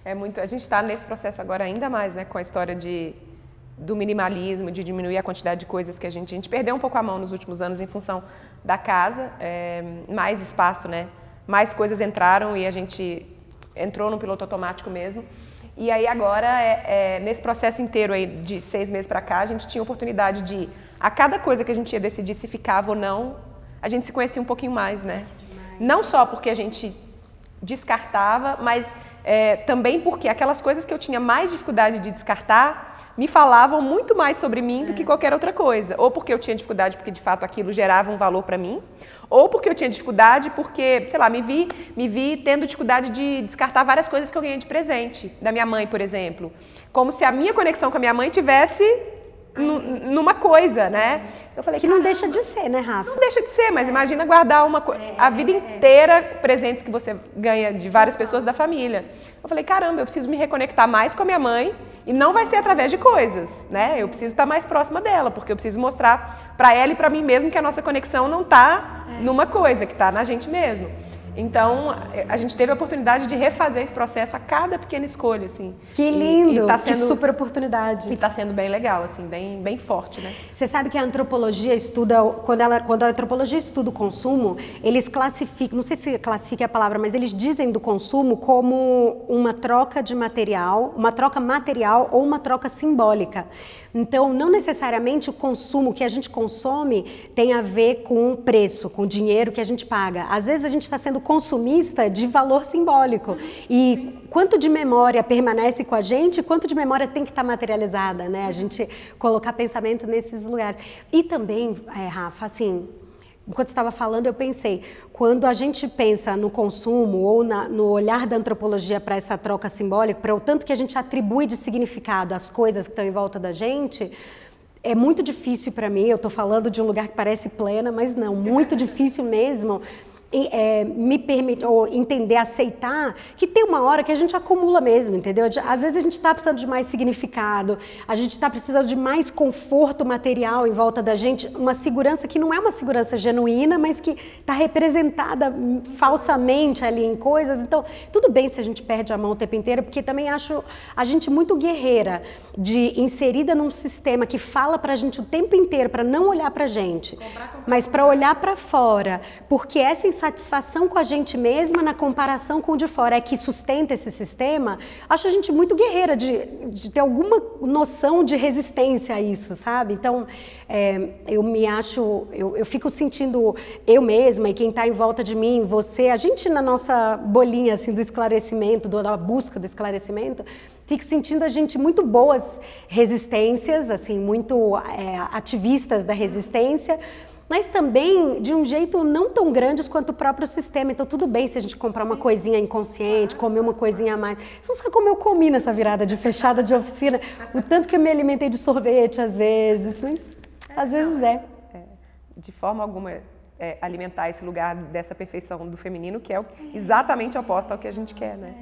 É muito, a gente está nesse processo agora ainda mais, né, com a história de do minimalismo, de diminuir a quantidade de coisas que a gente... A gente perdeu um pouco a mão nos últimos anos em função da casa, é, mais espaço, né? Mais coisas entraram e a gente entrou no piloto automático mesmo. E aí agora, é, é, nesse processo inteiro aí de seis meses para cá, a gente tinha oportunidade de, a cada coisa que a gente ia decidir se ficava ou não, a gente se conhecia um pouquinho mais, né? Não só porque a gente descartava, mas é, também porque aquelas coisas que eu tinha mais dificuldade de descartar, me falavam muito mais sobre mim do que é. qualquer outra coisa. Ou porque eu tinha dificuldade porque de fato aquilo gerava um valor para mim, ou porque eu tinha dificuldade porque, sei lá, me vi, me vi tendo dificuldade de descartar várias coisas que eu ganhei de presente da minha mãe, por exemplo. Como se a minha conexão com a minha mãe tivesse numa coisa, né? Eu falei que não deixa de ser, né, Rafa? Não deixa de ser, mas imagina guardar uma é, a vida é, inteira presentes que você ganha de várias pessoas da família. Eu falei, caramba, eu preciso me reconectar mais com a minha mãe e não vai ser através de coisas, né? Eu preciso estar mais próxima dela, porque eu preciso mostrar para ela e para mim mesmo que a nossa conexão não está é. numa coisa, que está na gente mesmo. Então, a gente teve a oportunidade de refazer esse processo a cada pequena escolha, assim. Que lindo! E, e tá sendo, que super oportunidade. E está sendo bem legal, assim, bem, bem forte, né? Você sabe que a antropologia estuda, quando, ela, quando a antropologia estuda o consumo, eles classificam, não sei se classifica a palavra, mas eles dizem do consumo como uma troca de material, uma troca material ou uma troca simbólica. Então, não necessariamente o consumo que a gente consome tem a ver com o preço, com o dinheiro que a gente paga. Às vezes a gente está sendo consumista de valor simbólico. E quanto de memória permanece com a gente, quanto de memória tem que estar tá materializada, né? A gente colocar pensamento nesses lugares. E também, é, Rafa, assim, Enquanto estava falando, eu pensei, quando a gente pensa no consumo ou na, no olhar da antropologia para essa troca simbólica, para o tanto que a gente atribui de significado às coisas que estão em volta da gente, é muito difícil para mim. Eu estou falando de um lugar que parece plena, mas não, muito difícil mesmo é, me permitir, ou entender, aceitar, que tem uma hora que a gente acumula mesmo, entendeu? Às vezes a gente está precisando de mais significado, a gente está precisando de mais conforto material em volta da gente, uma segurança que não é uma segurança genuína, mas que está representada falsamente ali em coisas. Então, tudo bem se a gente perde a mão o tempo inteiro, porque também acho a gente muito guerreira, de inserida num sistema que fala para a gente o tempo inteiro para não olhar para a gente, mas para olhar para fora, porque essa insatisfação com a gente mesma na comparação com o de fora é que sustenta esse sistema, acho a gente muito guerreira de, de ter alguma noção de resistência a isso, sabe? Então, é, eu me acho, eu, eu fico sentindo eu mesma e quem está em volta de mim, você, a gente na nossa bolinha assim do esclarecimento, do, da busca do esclarecimento, fico sentindo a gente muito boas resistências, assim, muito é, ativistas da resistência, mas também de um jeito não tão grandes quanto o próprio sistema. Então, tudo bem se a gente comprar uma coisinha inconsciente, comer uma coisinha a mais. Você não sabe como eu comi nessa virada de fechada de oficina, o tanto que eu me alimentei de sorvete às vezes, mas às vezes é. é de forma alguma, é, alimentar esse lugar dessa perfeição do feminino, que é exatamente oposto ao que a gente quer, né?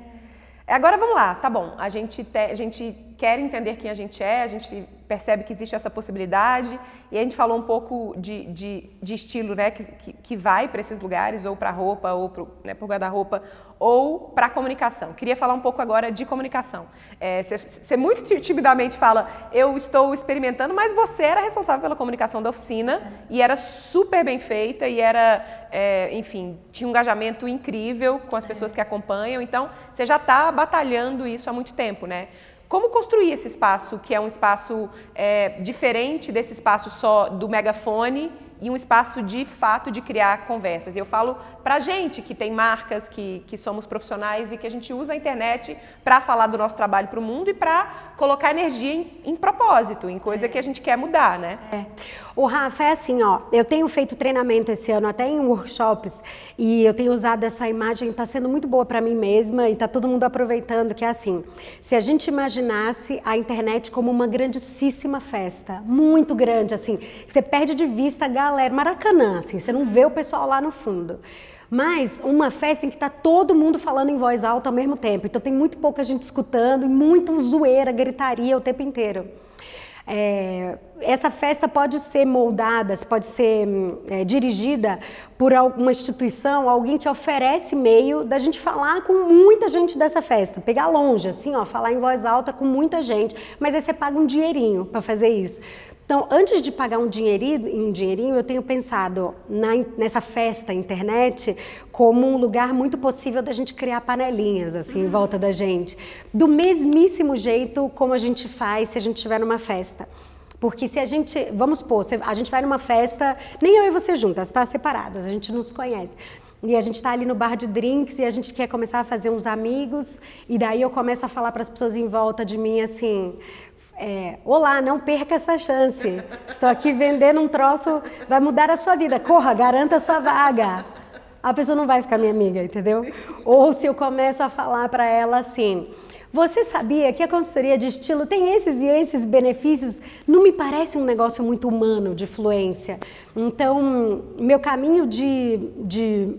Agora vamos lá, tá bom. A gente, te, a gente quer entender quem a gente é, a gente percebe que existe essa possibilidade e a gente falou um pouco de, de, de estilo né, que, que, que vai para esses lugares, ou para roupa, ou para o né, guarda-roupa, ou para a comunicação. Queria falar um pouco agora de comunicação. Você é, muito timidamente fala, eu estou experimentando, mas você era responsável pela comunicação da oficina e era super bem feita e era, é, enfim, tinha um engajamento incrível com as pessoas que acompanham. Então, você já está batalhando isso há muito tempo, né? Como construir esse espaço, que é um espaço é, diferente desse espaço só do megafone, e um espaço de fato de criar conversas. E eu falo para gente que tem marcas, que, que somos profissionais e que a gente usa a internet para falar do nosso trabalho para o mundo e para colocar energia em, em, propósito, em coisa que a gente quer mudar, né? É. O Rafa, é assim, ó, eu tenho feito treinamento esse ano, até em workshops, e eu tenho usado essa imagem, está sendo muito boa para mim mesma e está todo mundo aproveitando, que é assim, se a gente imaginasse a internet como uma grandíssima festa, muito grande, assim, você perde de vista a galera, Maracanã, assim, você não vê o pessoal lá no fundo. Mas uma festa em que está todo mundo falando em voz alta ao mesmo tempo. Então tem muito pouca gente escutando e muita zoeira, gritaria o tempo inteiro. É, essa festa pode ser moldada, pode ser é, dirigida por alguma instituição, alguém que oferece meio da gente falar com muita gente dessa festa, pegar longe, assim, ó, falar em voz alta com muita gente, mas aí você paga um dinheirinho para fazer isso. Então, antes de pagar um dinheirinho, um dinheirinho eu tenho pensado na, nessa festa internet como um lugar muito possível da gente criar panelinhas assim em volta da gente, do mesmíssimo jeito como a gente faz se a gente estiver numa festa. Porque se a gente, vamos supor, a gente vai numa festa, nem eu e você juntas, está separadas, a gente não se conhece. E a gente está ali no bar de drinks e a gente quer começar a fazer uns amigos, e daí eu começo a falar para as pessoas em volta de mim assim: é, Olá, não perca essa chance. Estou aqui vendendo um troço, vai mudar a sua vida. Corra, garanta a sua vaga. A pessoa não vai ficar minha amiga, entendeu? Sim. Ou se eu começo a falar para ela assim: Você sabia que a consultoria de estilo tem esses e esses benefícios? Não me parece um negócio muito humano de fluência. Então, meu caminho de, de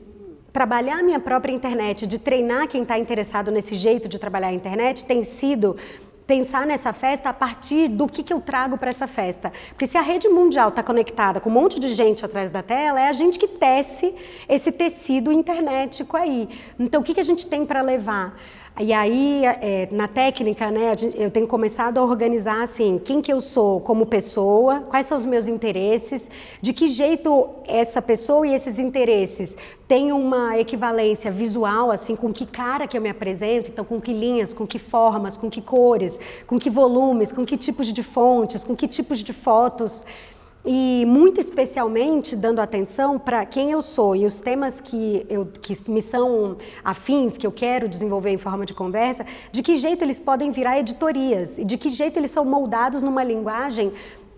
trabalhar a minha própria internet, de treinar quem está interessado nesse jeito de trabalhar a internet, tem sido pensar nessa festa a partir do que, que eu trago para essa festa. Porque se a rede mundial está conectada com um monte de gente atrás da tela, é a gente que tece esse tecido internetico aí. Então, o que, que a gente tem para levar? E aí, é, na técnica, né, eu tenho começado a organizar assim, quem que eu sou como pessoa, quais são os meus interesses, de que jeito essa pessoa e esses interesses têm uma equivalência visual, assim, com que cara que eu me apresento, então com que linhas, com que formas, com que cores, com que volumes, com que tipos de fontes, com que tipos de fotos e muito especialmente dando atenção para quem eu sou e os temas que, eu, que me são afins, que eu quero desenvolver em forma de conversa, de que jeito eles podem virar editorias e de que jeito eles são moldados numa linguagem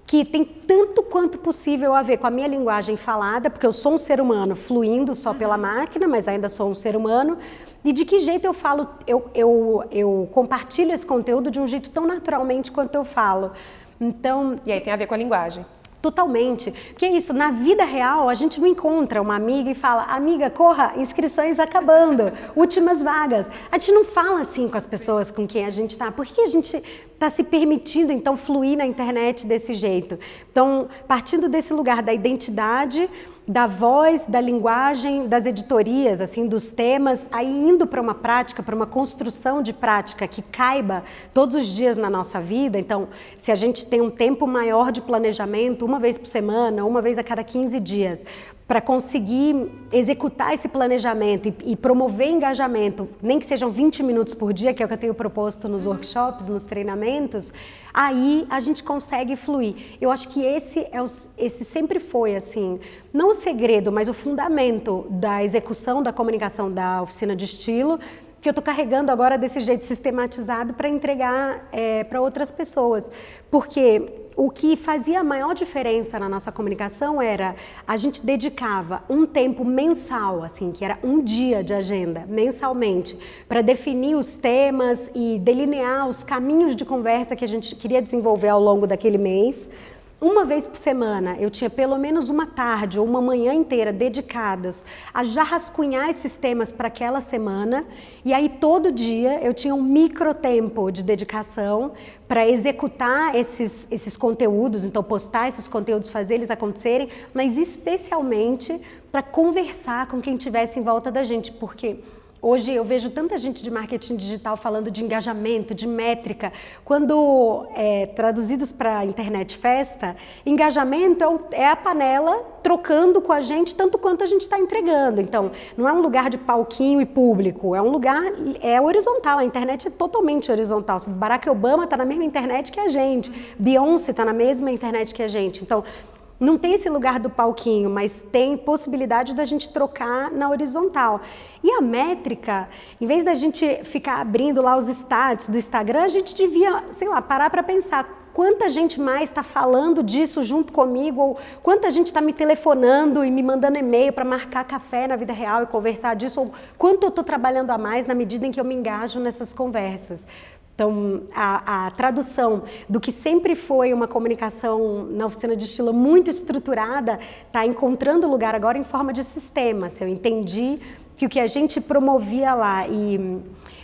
que tem tanto quanto possível a ver com a minha linguagem falada, porque eu sou um ser humano fluindo só pela máquina, mas ainda sou um ser humano, e de que jeito eu falo, eu, eu, eu compartilho esse conteúdo de um jeito tão naturalmente quanto eu falo. Então, e aí tem a ver com a linguagem. Totalmente. Porque é isso, na vida real, a gente não encontra uma amiga e fala, amiga, corra, inscrições acabando, últimas vagas. A gente não fala assim com as pessoas com quem a gente está. Por que a gente está se permitindo, então, fluir na internet desse jeito? Então, partindo desse lugar da identidade, da voz, da linguagem, das editorias, assim, dos temas, aí indo para uma prática, para uma construção de prática que caiba todos os dias na nossa vida. Então, se a gente tem um tempo maior de planejamento, uma vez por semana, uma vez a cada 15 dias, para conseguir executar esse planejamento e, e, promover engajamento, nem que sejam 20 minutos por dia, que é o que eu tenho proposto nos workshops, nos treinamentos, aí a gente consegue fluir. Eu acho que esse, é o, esse sempre foi, assim, não o segredo, mas o fundamento da execução da comunicação da oficina de estilo, que eu estou carregando agora desse jeito sistematizado para entregar é, para outras pessoas. Porque o que fazia a maior diferença na nossa comunicação era a gente dedicava um tempo mensal, assim, que era um dia de agenda, mensalmente, para definir os temas e delinear os caminhos de conversa que a gente queria desenvolver ao longo daquele mês uma vez por semana eu tinha pelo menos uma tarde ou uma manhã inteira dedicadas a já rascunhar esses temas para aquela semana. E aí todo dia eu tinha um micro tempo de dedicação para executar esses, esses conteúdos, então postar esses conteúdos, fazer eles acontecerem, mas especialmente para conversar com quem estivesse em volta da gente, porque Hoje eu vejo tanta gente de marketing digital falando de engajamento, de métrica. Quando é, traduzidos para internet festa, engajamento é, é, a panela trocando com a gente tanto quanto a gente está entregando. Então, não é um lugar de palquinho e público, é um lugar é horizontal. A internet é totalmente horizontal. Barack Obama está na mesma internet que a gente, Beyoncé está na mesma internet que a gente. Então não tem esse lugar do palquinho, mas tem possibilidade da gente trocar na horizontal. E a métrica, em vez da gente ficar abrindo lá os stats do Instagram, a gente devia, sei lá, parar para pensar quanta gente mais está falando disso junto comigo, ou quanta gente está me telefonando e me mandando e-mail para marcar café na vida real e conversar disso, ou quanto eu estou trabalhando a mais na medida em que eu me engajo nessas conversas. Então, a, a, tradução do que sempre foi uma comunicação na oficina de estilo muito estruturada está encontrando lugar agora em forma de sistema. Se eu entendi que o que a gente promovia lá e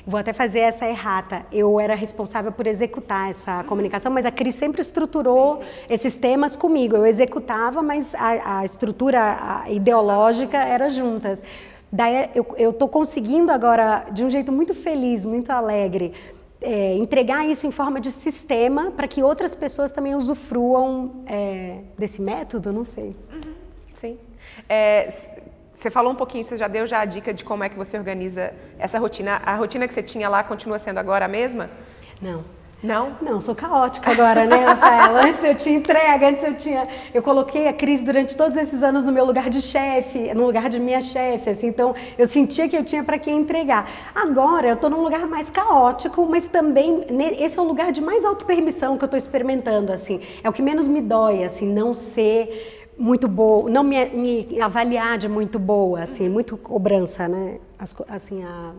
vou até fazer essa errata. Eu era responsável por executar essa comunicação, mas a Cris sempre estruturou sim, sim. esses temas comigo. Eu executava, mas a, a estrutura ideológica era juntas. Daí eu estou conseguindo agora, de um jeito muito feliz, muito alegre, é, entregar isso em forma de sistema para que outras pessoas também usufruam é, desse método, não sei. Uhum, sim. É, você falou um pouquinho, você já deu já a dica de como é que você organiza essa rotina. A rotina que você tinha lá continua sendo agora a mesma? Não. Não? Não, sou caótica agora, né, Rafaela? antes eu tinha entrega, antes eu tinha. Eu coloquei a crise durante todos esses anos no meu lugar de chefe, no lugar de minha chefe, assim, então eu sentia que eu tinha para quem entregar. Agora eu estou num lugar mais caótico, mas também esse é o lugar de mais auto-permissão que eu estou experimentando, assim. É o que menos me dói, assim, não ser muito boa, não me, me avaliar de muito boa, assim, muito cobrança, né? As, assim, a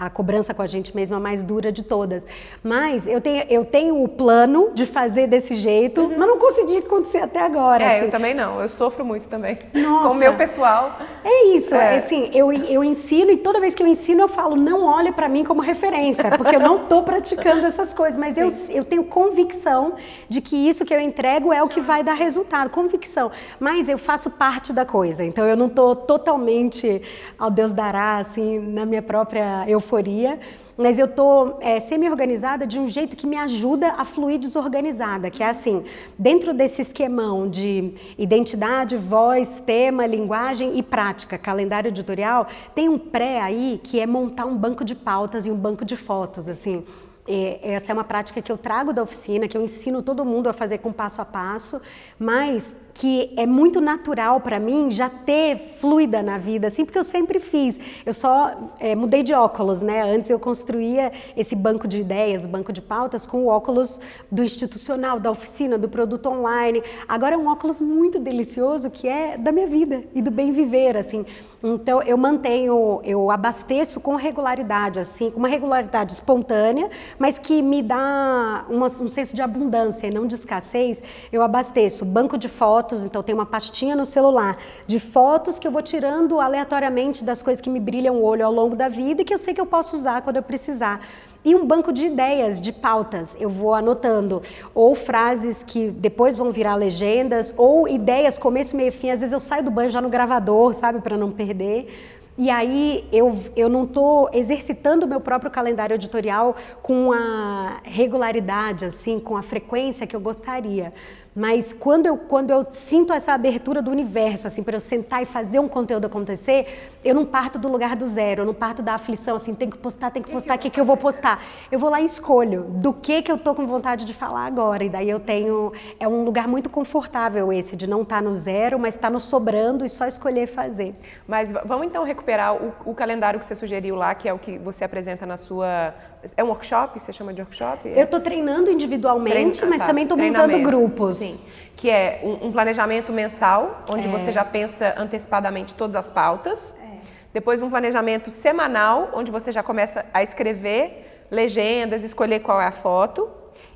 a cobrança com a gente mesma mais dura de todas. Mas eu tenho, eu tenho o plano de fazer desse jeito, uhum. mas não consegui acontecer até agora. É, assim. eu também não. Eu sofro muito também. Nossa. Com o meu pessoal. É isso. É. assim, eu, eu ensino e toda vez que eu ensino eu falo, não olhe para mim como referência, porque eu não estou praticando essas coisas. Mas eu, eu tenho convicção de que isso que eu entrego é o que vai dar resultado. Convicção. Mas eu faço parte da coisa. Então eu não estou totalmente ao Deus dará, assim, na minha própria euforia, mas eu estou é, semi-organizada de um jeito que me ajuda a fluir desorganizada, que é assim, dentro desse esquemão de identidade, voz, tema, linguagem e prática, calendário editorial, tem um pré aí que é montar um banco de pautas e um banco de fotos, assim. Essa é uma prática que eu trago da oficina, que eu ensino todo mundo a fazer com passo a passo, mas que é muito natural para mim já ter fluida na vida, assim, porque eu sempre fiz. Eu só é, mudei de óculos, né? Antes eu construía esse banco de ideias, banco de pautas, com o óculos do institucional, da oficina, do produto online. Agora é um óculos muito delicioso que é da minha vida e do bem viver, assim. Então eu mantenho, eu abasteço com regularidade, assim, com uma regularidade espontânea, mas que me dá uma, um senso de abundância e não de escassez. Eu abasteço banco de fotos fotos, então tem uma pastinha no celular de fotos que eu vou tirando aleatoriamente das coisas que me brilham o olho ao longo da vida e que eu sei que eu posso usar quando eu precisar. E um banco de ideias, de pautas, eu vou anotando. Ou frases que depois vão virar legendas, ou ideias, começo, meio fim. Às vezes eu saio do banho já no gravador, sabe, para não perder. E aí eu, eu não estou exercitando o meu próprio calendário editorial com a regularidade, assim, com a frequência que eu gostaria. Mas quando eu, quando eu sinto essa abertura do universo, assim, para eu sentar e fazer um conteúdo acontecer, eu não parto do lugar do zero, eu não parto da aflição, assim, tem que postar, tem que postar, o que, que eu vou postar? Eu vou lá e escolho do que que eu tô com vontade de falar agora. E daí eu tenho, é um lugar muito confortável esse, de não estar tá no zero, mas estar tá no sobrando e só escolher fazer. Mas vamos então recuperar o, o calendário que você sugeriu lá, que é o que você apresenta na sua é um workshop? Você chama de workshop? Eu estou treinando individualmente, Trein... mas tá. também estou montando grupos. Sim. Que é um, um planejamento mensal, onde é. você já pensa antecipadamente todas as pautas. É. Depois um planejamento semanal, onde você já começa a escrever legendas, escolher qual é a foto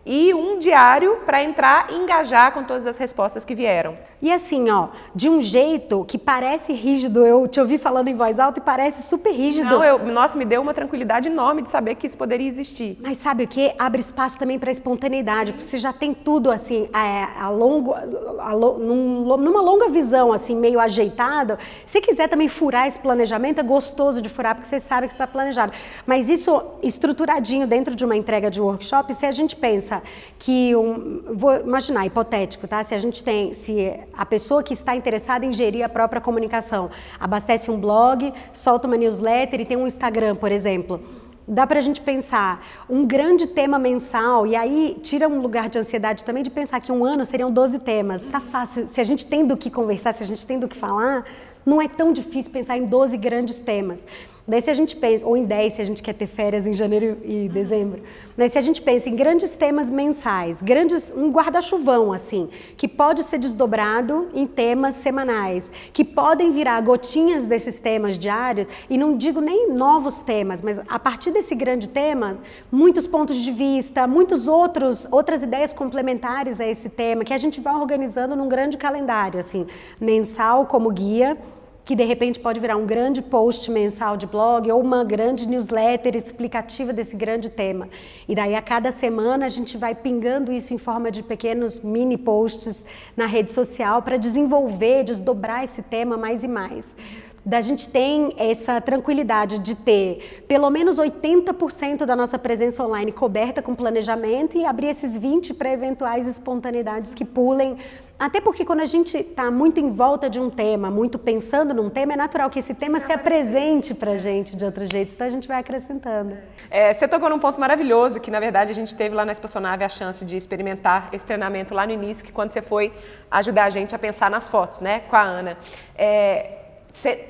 e um diário para entrar e engajar com todas as respostas que vieram. E assim, ó, de um jeito que parece rígido, eu te ouvi falando em voz alta e parece super rígido. Não, eu, nossa, me deu uma tranquilidade enorme de saber que isso poderia existir. Mas sabe o que? Abre espaço também para espontaneidade, porque você já tem tudo assim, a, a longo, a, num, numa longa visão, assim, meio ajeitado. Se quiser também furar esse planejamento, é gostoso de furar, porque você sabe que está planejado. Mas isso estruturadinho dentro de uma entrega de workshop, se a gente pensa pensa que um, vou imaginar hipotético, tá? Se a gente tem, se a pessoa que está interessada em gerir a própria comunicação abastece um blog, solta uma newsletter e tem um Instagram, por exemplo. dá para a gente pensar um grande tema mensal, e aí tira um lugar de ansiedade também de pensar que um ano seriam 12 temas. Tá fácil, se a gente tem do que conversar, se a gente tem do que falar, não é tão difícil pensar em 12 grandes temas. Daí se a gente pensa, ou em 10 se a gente quer ter férias em janeiro e dezembro, daí se a gente pensa em grandes temas mensais, grandes, um guarda-chuvão assim, que pode ser desdobrado em temas semanais, que podem virar gotinhas desses temas diários, e não digo nem novos temas, mas a partir desse grande tema, muitos pontos de vista, muitos outros, outras ideias complementares a esse tema, que a gente vai organizando num grande calendário, assim, mensal como guia, que de repente pode virar um grande post mensal de blog ou uma grande newsletter explicativa desse grande tema. E daí a cada semana a gente vai pingando isso em forma de pequenos mini posts na rede social para desenvolver, desdobrar esse tema mais e mais da gente tem essa tranquilidade de ter pelo menos 80% da nossa presença online coberta com planejamento e abrir esses 20 para eventuais espontaneidades que pulem até porque quando a gente está muito em volta de um tema, muito pensando num tema, é natural que esse tema se apresente para a gente de outro jeito, então a gente vai acrescentando. É, você tocou num ponto maravilhoso, que na verdade a gente teve lá na Espaçonave a chance de experimentar esse treinamento lá no início, que quando você foi ajudar a gente a pensar nas fotos, né, com a Ana. É,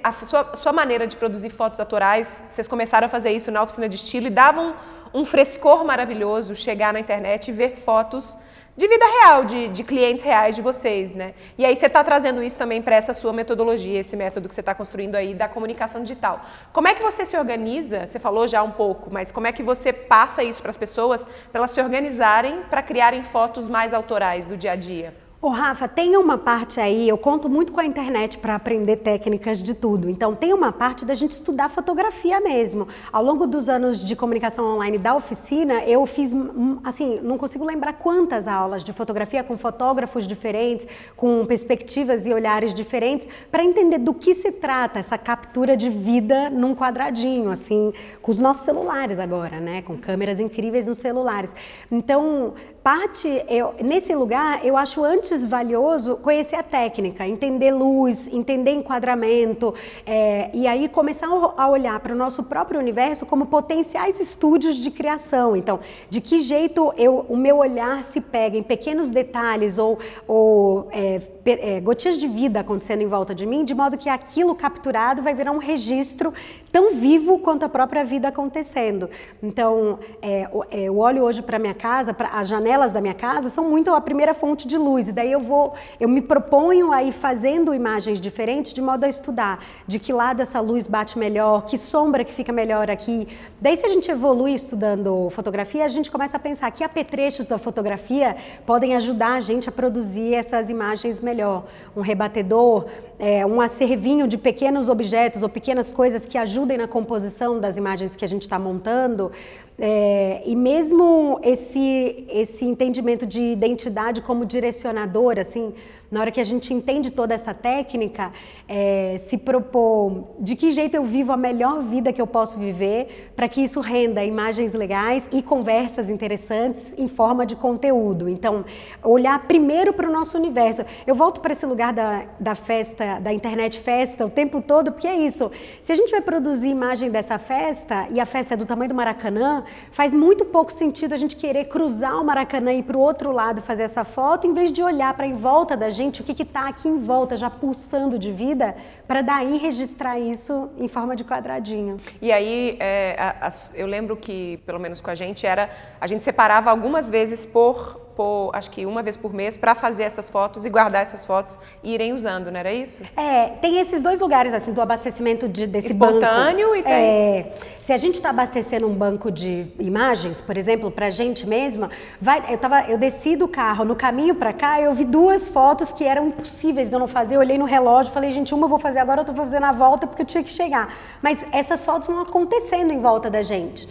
a sua, sua maneira de produzir fotos autorais, vocês começaram a fazer isso na oficina de estilo e davam um frescor maravilhoso chegar na internet e ver fotos de vida real, de, de clientes reais de vocês, né? E aí você está trazendo isso também para essa sua metodologia, esse método que você está construindo aí da comunicação digital. Como é que você se organiza? Você falou já um pouco, mas como é que você passa isso para as pessoas, para elas se organizarem para criarem fotos mais autorais do dia a dia? Ô, Rafa, tem uma parte aí, eu conto muito com a internet para aprender técnicas de tudo. Então, tem uma parte da gente estudar fotografia mesmo. Ao longo dos anos de comunicação online da oficina, eu fiz, assim, não consigo lembrar quantas aulas de fotografia com fotógrafos diferentes, com perspectivas e olhares diferentes, para entender do que se trata essa captura de vida num quadradinho, assim, com os nossos celulares agora, né? Com câmeras incríveis nos celulares. Então, parte, eu, nesse lugar, eu acho antes valioso conhecer a técnica, entender luz, entender enquadramento, é, e aí começar a olhar para o nosso próprio universo como potenciais estúdios de criação. Então, de que jeito eu, o meu olhar se pega em pequenos detalhes ou, ou é, é, gotinhas de vida acontecendo em volta de mim, de modo que aquilo capturado vai virar um registro tão vivo quanto a própria vida acontecendo. Então, é, eu olho hoje para minha casa, para a janela janelas da minha casa são muito a primeira fonte de luz. E daí eu vou, eu me proponho aí fazendo imagens diferentes de modo a estudar de que lado essa luz bate melhor, que sombra que fica melhor aqui. Daí se a gente evolui estudando fotografia, a gente começa a pensar que apetrechos da fotografia podem ajudar a gente a produzir essas imagens melhor. Um rebatedor, é, um acervinho de pequenos objetos ou pequenas coisas que ajudem na composição das imagens que a gente está montando. É, e mesmo esse, esse entendimento de identidade como direcionador, assim, na hora que a gente entende toda essa técnica, é, se propor de que jeito eu vivo a melhor vida que eu posso viver para que isso renda imagens legais e conversas interessantes em forma de conteúdo. Então, olhar primeiro para o nosso universo. Eu volto para esse lugar da, da festa, da internet festa o tempo todo, porque é isso. Se a gente vai produzir imagem dessa festa e a festa é do tamanho do Maracanã, faz muito pouco sentido a gente querer cruzar o Maracanã e ir para o outro lado fazer essa foto, em vez de olhar para em volta da gente o que está aqui em volta, já pulsando de vida vida, para daí registrar isso em forma de quadradinho. E aí, é, a, a, eu lembro que, pelo menos com a gente, era a gente separava algumas vezes por por, acho que uma vez por mês, para fazer essas fotos e guardar essas fotos e irem usando, não era isso? É, tem esses dois lugares, assim, do abastecimento de, desse Espontâneo banco. e tem... É, se a gente está abastecendo um banco de imagens, por exemplo, para a gente mesma, vai, eu, tava, eu desci do carro, no caminho para cá, eu vi duas fotos que eram impossíveis de eu não fazer. Eu olhei no relógio, falei, gente, uma eu vou fazer agora, outra eu vou fazer na volta, porque eu tinha que chegar. Mas essas fotos vão acontecendo em volta da gente.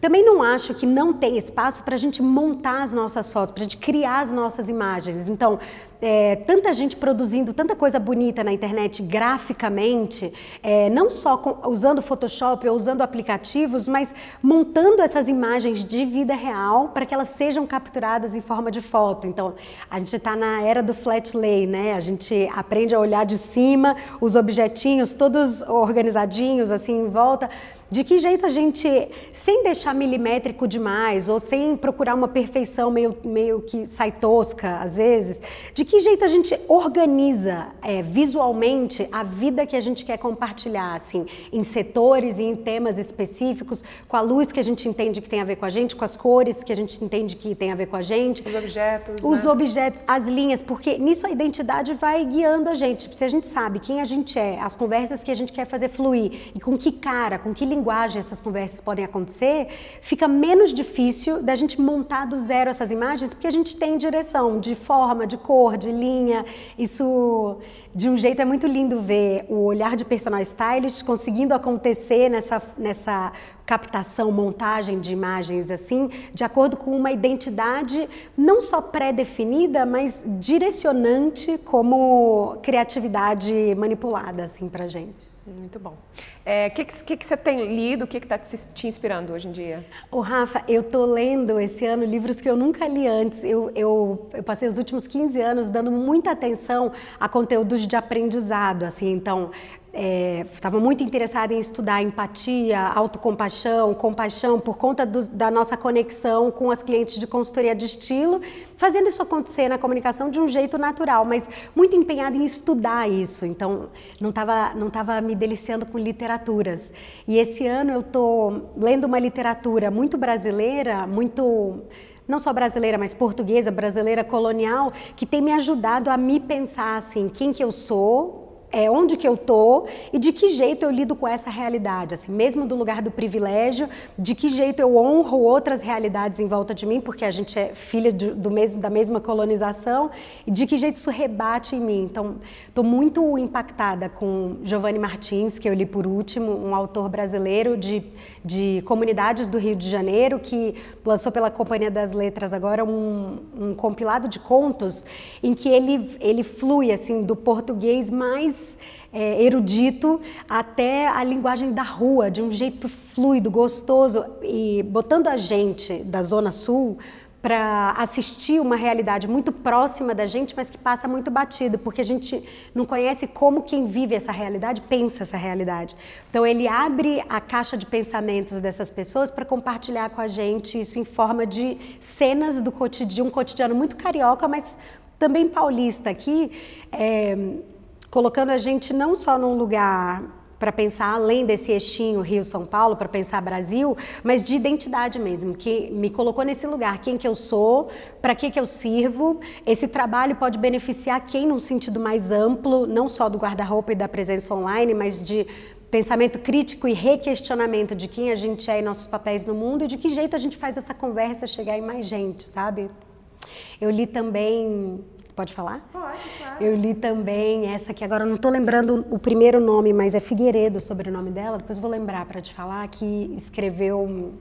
Também não acho que não tem espaço para a gente montar as nossas fotos, para a gente criar as nossas imagens. Então, é, tanta gente produzindo tanta coisa bonita na internet graficamente, é, não só com, usando Photoshop ou usando aplicativos, mas montando essas imagens de vida real para que elas sejam capturadas em forma de foto. Então, a gente está na era do flat lay, né? A gente aprende a olhar de cima, os objetinhos todos organizadinhos assim em volta de que jeito a gente, sem deixar milimétrico demais ou sem procurar uma perfeição meio, meio que sai tosca às vezes, de que jeito a gente organiza é, visualmente a vida que a gente quer compartilhar, assim, em setores e em temas específicos, com a luz que a gente entende que tem a ver com a gente, com as cores que a gente entende que tem a ver com a gente. Os objetos. Os né? objetos, as linhas, porque nisso a identidade vai guiando a gente. Se a gente sabe quem a gente é, as conversas que a gente quer fazer fluir e com que cara, com que linguagem essas conversas podem acontecer, fica menos difícil da gente montar do zero essas imagens, porque a gente tem direção de forma, de cor, de linha. Isso, de um jeito, é muito lindo ver o olhar de personal stylist conseguindo acontecer nessa, nessa captação, montagem de imagens assim, de acordo com uma identidade não só pré-definida, mas direcionante como criatividade manipulada assim para gente. Muito bom. O é, que, que, que, você tem lido? O que está te, inspirando hoje em dia? O Rafa, eu estou lendo esse ano livros que eu nunca li antes. Eu, eu, eu, passei os últimos 15 anos dando muita atenção a conteúdos de aprendizado, assim. Então, estava é, muito interessada em estudar empatia, autocompaixão, compaixão, por conta do, da nossa conexão com as clientes de consultoria de estilo, fazendo isso acontecer na comunicação de um jeito natural, mas muito empenhada em estudar isso. Então, não estava não tava me deliciando com literaturas. E esse ano eu estou lendo uma literatura muito brasileira, muito não só brasileira, mas portuguesa, brasileira colonial, que tem me ajudado a me pensar assim, quem que eu sou, é, onde que eu tô e de que jeito eu lido com essa realidade, assim, mesmo do lugar do privilégio, de que jeito eu honro outras realidades em volta de mim, porque a gente é filha de, do mesmo, da mesma colonização, e de que jeito isso rebate em mim. Então, estou muito impactada com Giovanni Martins, que eu li por último, um autor brasileiro de, de comunidades do Rio de Janeiro, que lançou pela Companhia das Letras agora um, um compilado de contos em que ele, ele flui assim do português mais é, erudito até a linguagem da rua, de um jeito fluido, gostoso, e botando a gente da Zona Sul para assistir uma realidade muito próxima da gente, mas que passa muito batido, porque a gente não conhece como quem vive essa realidade pensa essa realidade. Então ele abre a caixa de pensamentos dessas pessoas para compartilhar com a gente isso em forma de cenas do cotidiano, um cotidiano muito carioca, mas também paulista aqui. É, colocando a gente não só num lugar para pensar além desse eixinho Rio-São Paulo, para pensar Brasil, mas de identidade mesmo, que me colocou nesse lugar, quem que eu sou, para que que eu sirvo. Esse trabalho pode beneficiar quem num sentido mais amplo, não só do guarda-roupa e da presença online, mas de pensamento crítico e requestionamento de quem a gente é e nossos papéis no mundo e de que jeito a gente faz essa conversa chegar em mais gente, sabe? Eu li também Pode falar? Pode, claro. Eu li também essa que agora não estou lembrando o primeiro nome, mas é Figueiredo sobre o nome dela. Depois vou lembrar para te falar que escreveu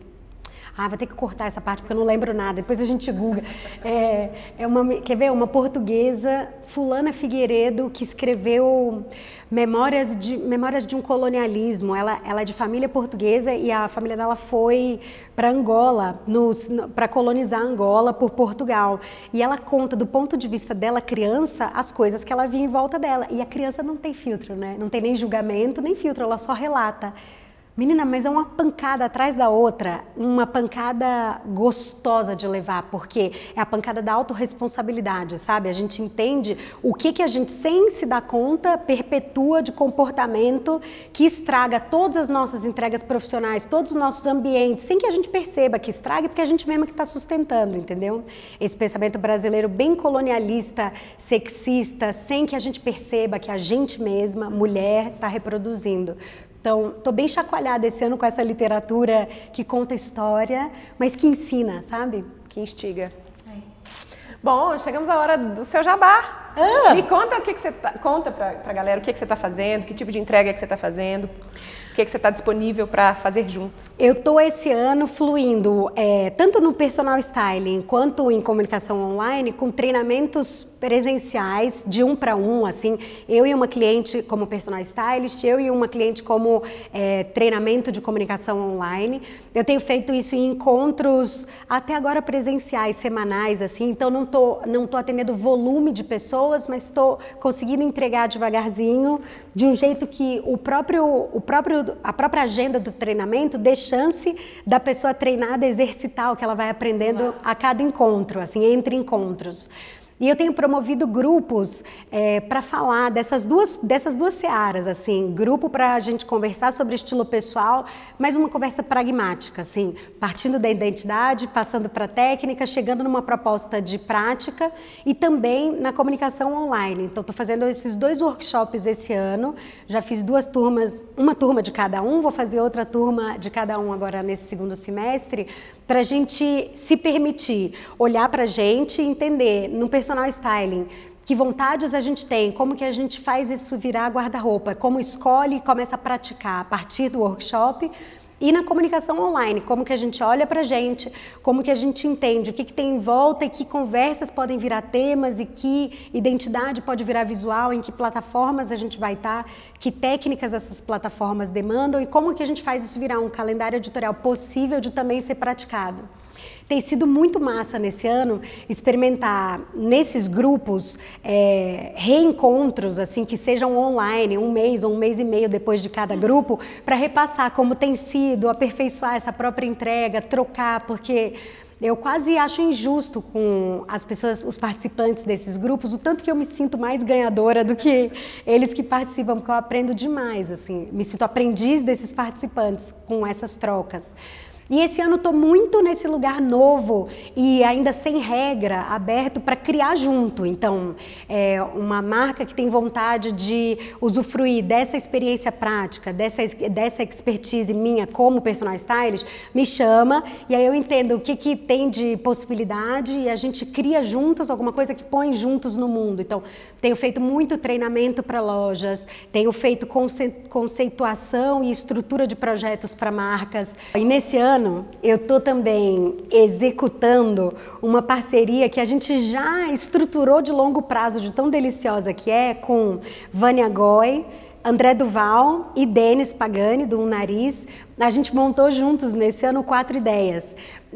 ah, vai ter que cortar essa parte porque eu não lembro nada. Depois a gente google. É, é uma, quer ver? Uma portuguesa, Fulana Figueiredo, que escreveu Memórias de, Memórias de um Colonialismo. Ela, ela é de família portuguesa e a família dela foi para Angola, para colonizar Angola por Portugal. E ela conta, do ponto de vista dela, criança, as coisas que ela via em volta dela. E a criança não tem filtro, né? Não tem nem julgamento, nem filtro, ela só relata. Menina, mas é uma pancada atrás da outra, uma pancada gostosa de levar, porque é a pancada da autorresponsabilidade, sabe? A gente entende o que, que a gente, sem se dar conta, perpetua de comportamento que estraga todas as nossas entregas profissionais, todos os nossos ambientes, sem que a gente perceba que estraga, porque a gente mesma que está sustentando, entendeu? Esse pensamento brasileiro bem colonialista, sexista, sem que a gente perceba que a gente mesma, mulher, está reproduzindo. Então, estou bem chacoalhada esse ano com essa literatura que conta história, mas que ensina, sabe? Que instiga. Bom, chegamos à hora do seu jabá. Ah. Me conta o que, que você tá, conta para a galera o que, que você está fazendo, que tipo de entrega que você está fazendo que, que você está disponível para fazer junto? Eu estou esse ano fluindo é, tanto no personal styling quanto em comunicação online com treinamentos presenciais de um para um, assim, eu e uma cliente como personal stylist, eu e uma cliente como é, treinamento de comunicação online. Eu tenho feito isso em encontros até agora presenciais, semanais, assim, então não tô não tô atendendo volume de pessoas mas estou conseguindo entregar devagarzinho, de um jeito que o próprio, o próprio, a própria agenda do treinamento dê chance da pessoa treinada exercitar o que ela vai aprendendo a cada encontro, assim, entre encontros. E eu tenho promovido grupos é, para falar dessas duas, dessas duas searas, assim, grupo para a gente conversar sobre estilo pessoal, mas uma conversa pragmática, assim, partindo da identidade, passando para a técnica, chegando numa proposta de prática e também na comunicação online. Então, estou fazendo esses dois workshops esse ano, já fiz duas turmas, uma turma de cada um, vou fazer outra turma de cada um agora nesse segundo semestre, para a gente se permitir olhar para a gente e entender no personal styling que vontades a gente tem, como que a gente faz isso virar guarda-roupa, como escolhe e começa a praticar a partir do workshop e na comunicação online, como que a gente olha para a gente, como que a gente entende o que, que tem em volta e que conversas podem virar temas e que identidade pode virar visual, em que plataformas a gente vai estar, tá, que técnicas essas plataformas demandam e como que a gente faz isso virar um calendário editorial possível de também ser praticado. Tem sido muito massa nesse ano experimentar nesses grupos é, reencontros, assim, que sejam online, um mês ou um mês e meio depois de cada grupo, para repassar como tem sido, aperfeiçoar essa própria entrega, trocar, porque eu quase acho injusto com as pessoas, os participantes desses grupos, o tanto que eu me sinto mais ganhadora do que eles que participam, porque eu aprendo demais, assim, me sinto aprendiz desses participantes com essas trocas. E esse ano estou muito nesse lugar novo e ainda sem regra, aberto para criar junto. Então, é uma marca que tem vontade de usufruir dessa experiência prática, dessa, dessa expertise minha como personal stylist, me chama e aí eu entendo o que, que tem de possibilidade e a gente cria juntos alguma coisa que põe juntos no mundo. Então, tenho feito muito treinamento para lojas, tenho feito conceituação e estrutura de projetos para marcas. E nesse ano, ano, eu estou também executando uma parceria que a gente já estruturou de longo prazo, de tão deliciosa que é, com Vânia Goy, André Duval e Denis Pagani, do Um Nariz. A gente montou juntos nesse ano quatro ideias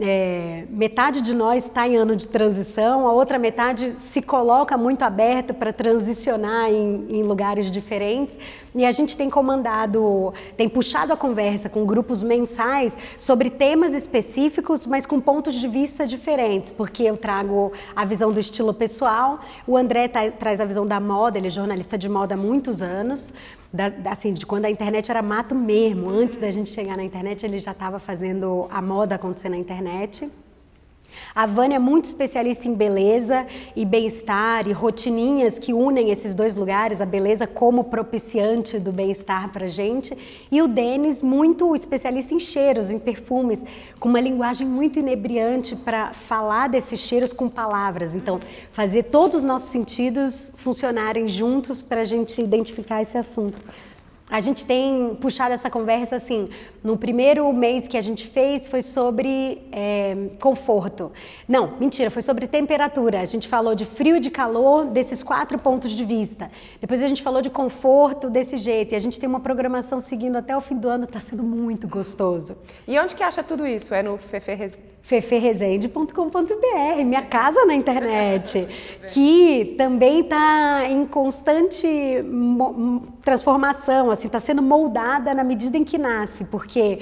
é, metade de nós está em ano de transição, a outra metade se coloca muito aberta para transicionar em, em, lugares diferentes. E a gente tem comandado, tem puxado a conversa com grupos mensais sobre temas específicos, mas com pontos de vista diferentes, porque eu trago a visão do estilo pessoal, o André tá, traz a visão da moda, ele é jornalista de moda há muitos anos da, assim, de quando a internet era mato mesmo. Antes da gente chegar na internet, ele já estava fazendo a moda acontecer na internet. A Vânia é muito especialista em beleza e bem-estar e rotininhas que unem esses dois lugares, a beleza como propiciante do bem-estar para gente. E o Denis, muito especialista em cheiros, em perfumes, com uma linguagem muito inebriante para falar desses cheiros com palavras. Então, fazer todos os nossos sentidos funcionarem juntos para a gente identificar esse assunto. A gente tem puxado essa conversa assim. No primeiro mês que a gente fez foi sobre é, conforto. Não, mentira, foi sobre temperatura. A gente falou de frio e de calor desses quatro pontos de vista. Depois a gente falou de conforto desse jeito. E a gente tem uma programação seguindo até o fim do ano. Está sendo muito gostoso. E onde que acha tudo isso? É no Fefe feferresende.com.br, minha casa na internet, que também está em constante transformação, assim, está sendo moldada na medida em que nasce, porque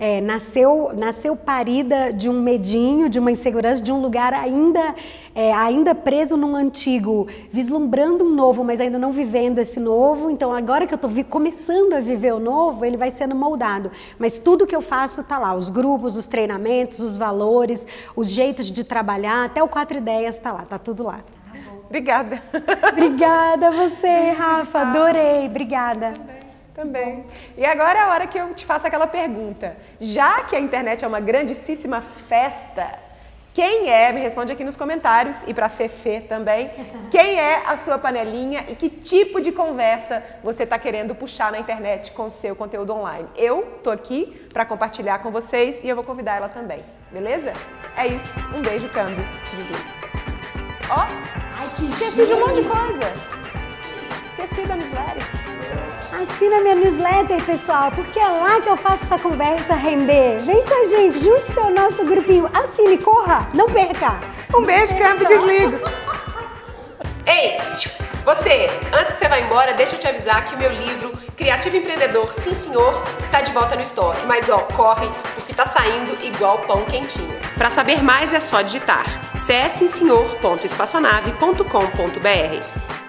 é, nasceu, nasceu parida de um medinho, de uma insegurança, de um lugar ainda, é, ainda preso num antigo, vislumbrando um novo, mas ainda não vivendo esse novo. Então, agora que eu estou começando a viver o novo, ele vai sendo moldado. Mas tudo que eu faço está lá: os grupos, os treinamentos, os valores, os jeitos de trabalhar, até o Quatro Ideias está lá, está tudo lá. Obrigada. Obrigada a você, Rafa. Adorei. Obrigada. Também. E agora é a hora que eu te faço aquela pergunta. Já que a internet é uma grandíssima festa, quem é, me responde aqui nos comentários e para Fefe também, quem é a sua panelinha e que tipo de conversa você está querendo puxar na internet com o seu conteúdo online? Eu tô aqui para compartilhar com vocês e eu vou convidar ela também, beleza? É isso, um beijo, câmbio. Ó, Ai, que de um monte de coisa. Esqueci da newsletter. Assina minha newsletter, pessoal, porque é lá que eu faço essa conversa render. Vem com a gente, junte-se ao nosso grupinho. Assine, corra, não perca. Um beijo, Campo, desligo. Ei, você, antes que você vá embora, deixa eu te avisar que o meu livro Criativo Empreendedor, sim senhor, tá de volta no estoque. Mas ó, corre, porque tá saindo igual pão quentinho. Para saber mais é só digitar cssenhor.espaçonave.com.br.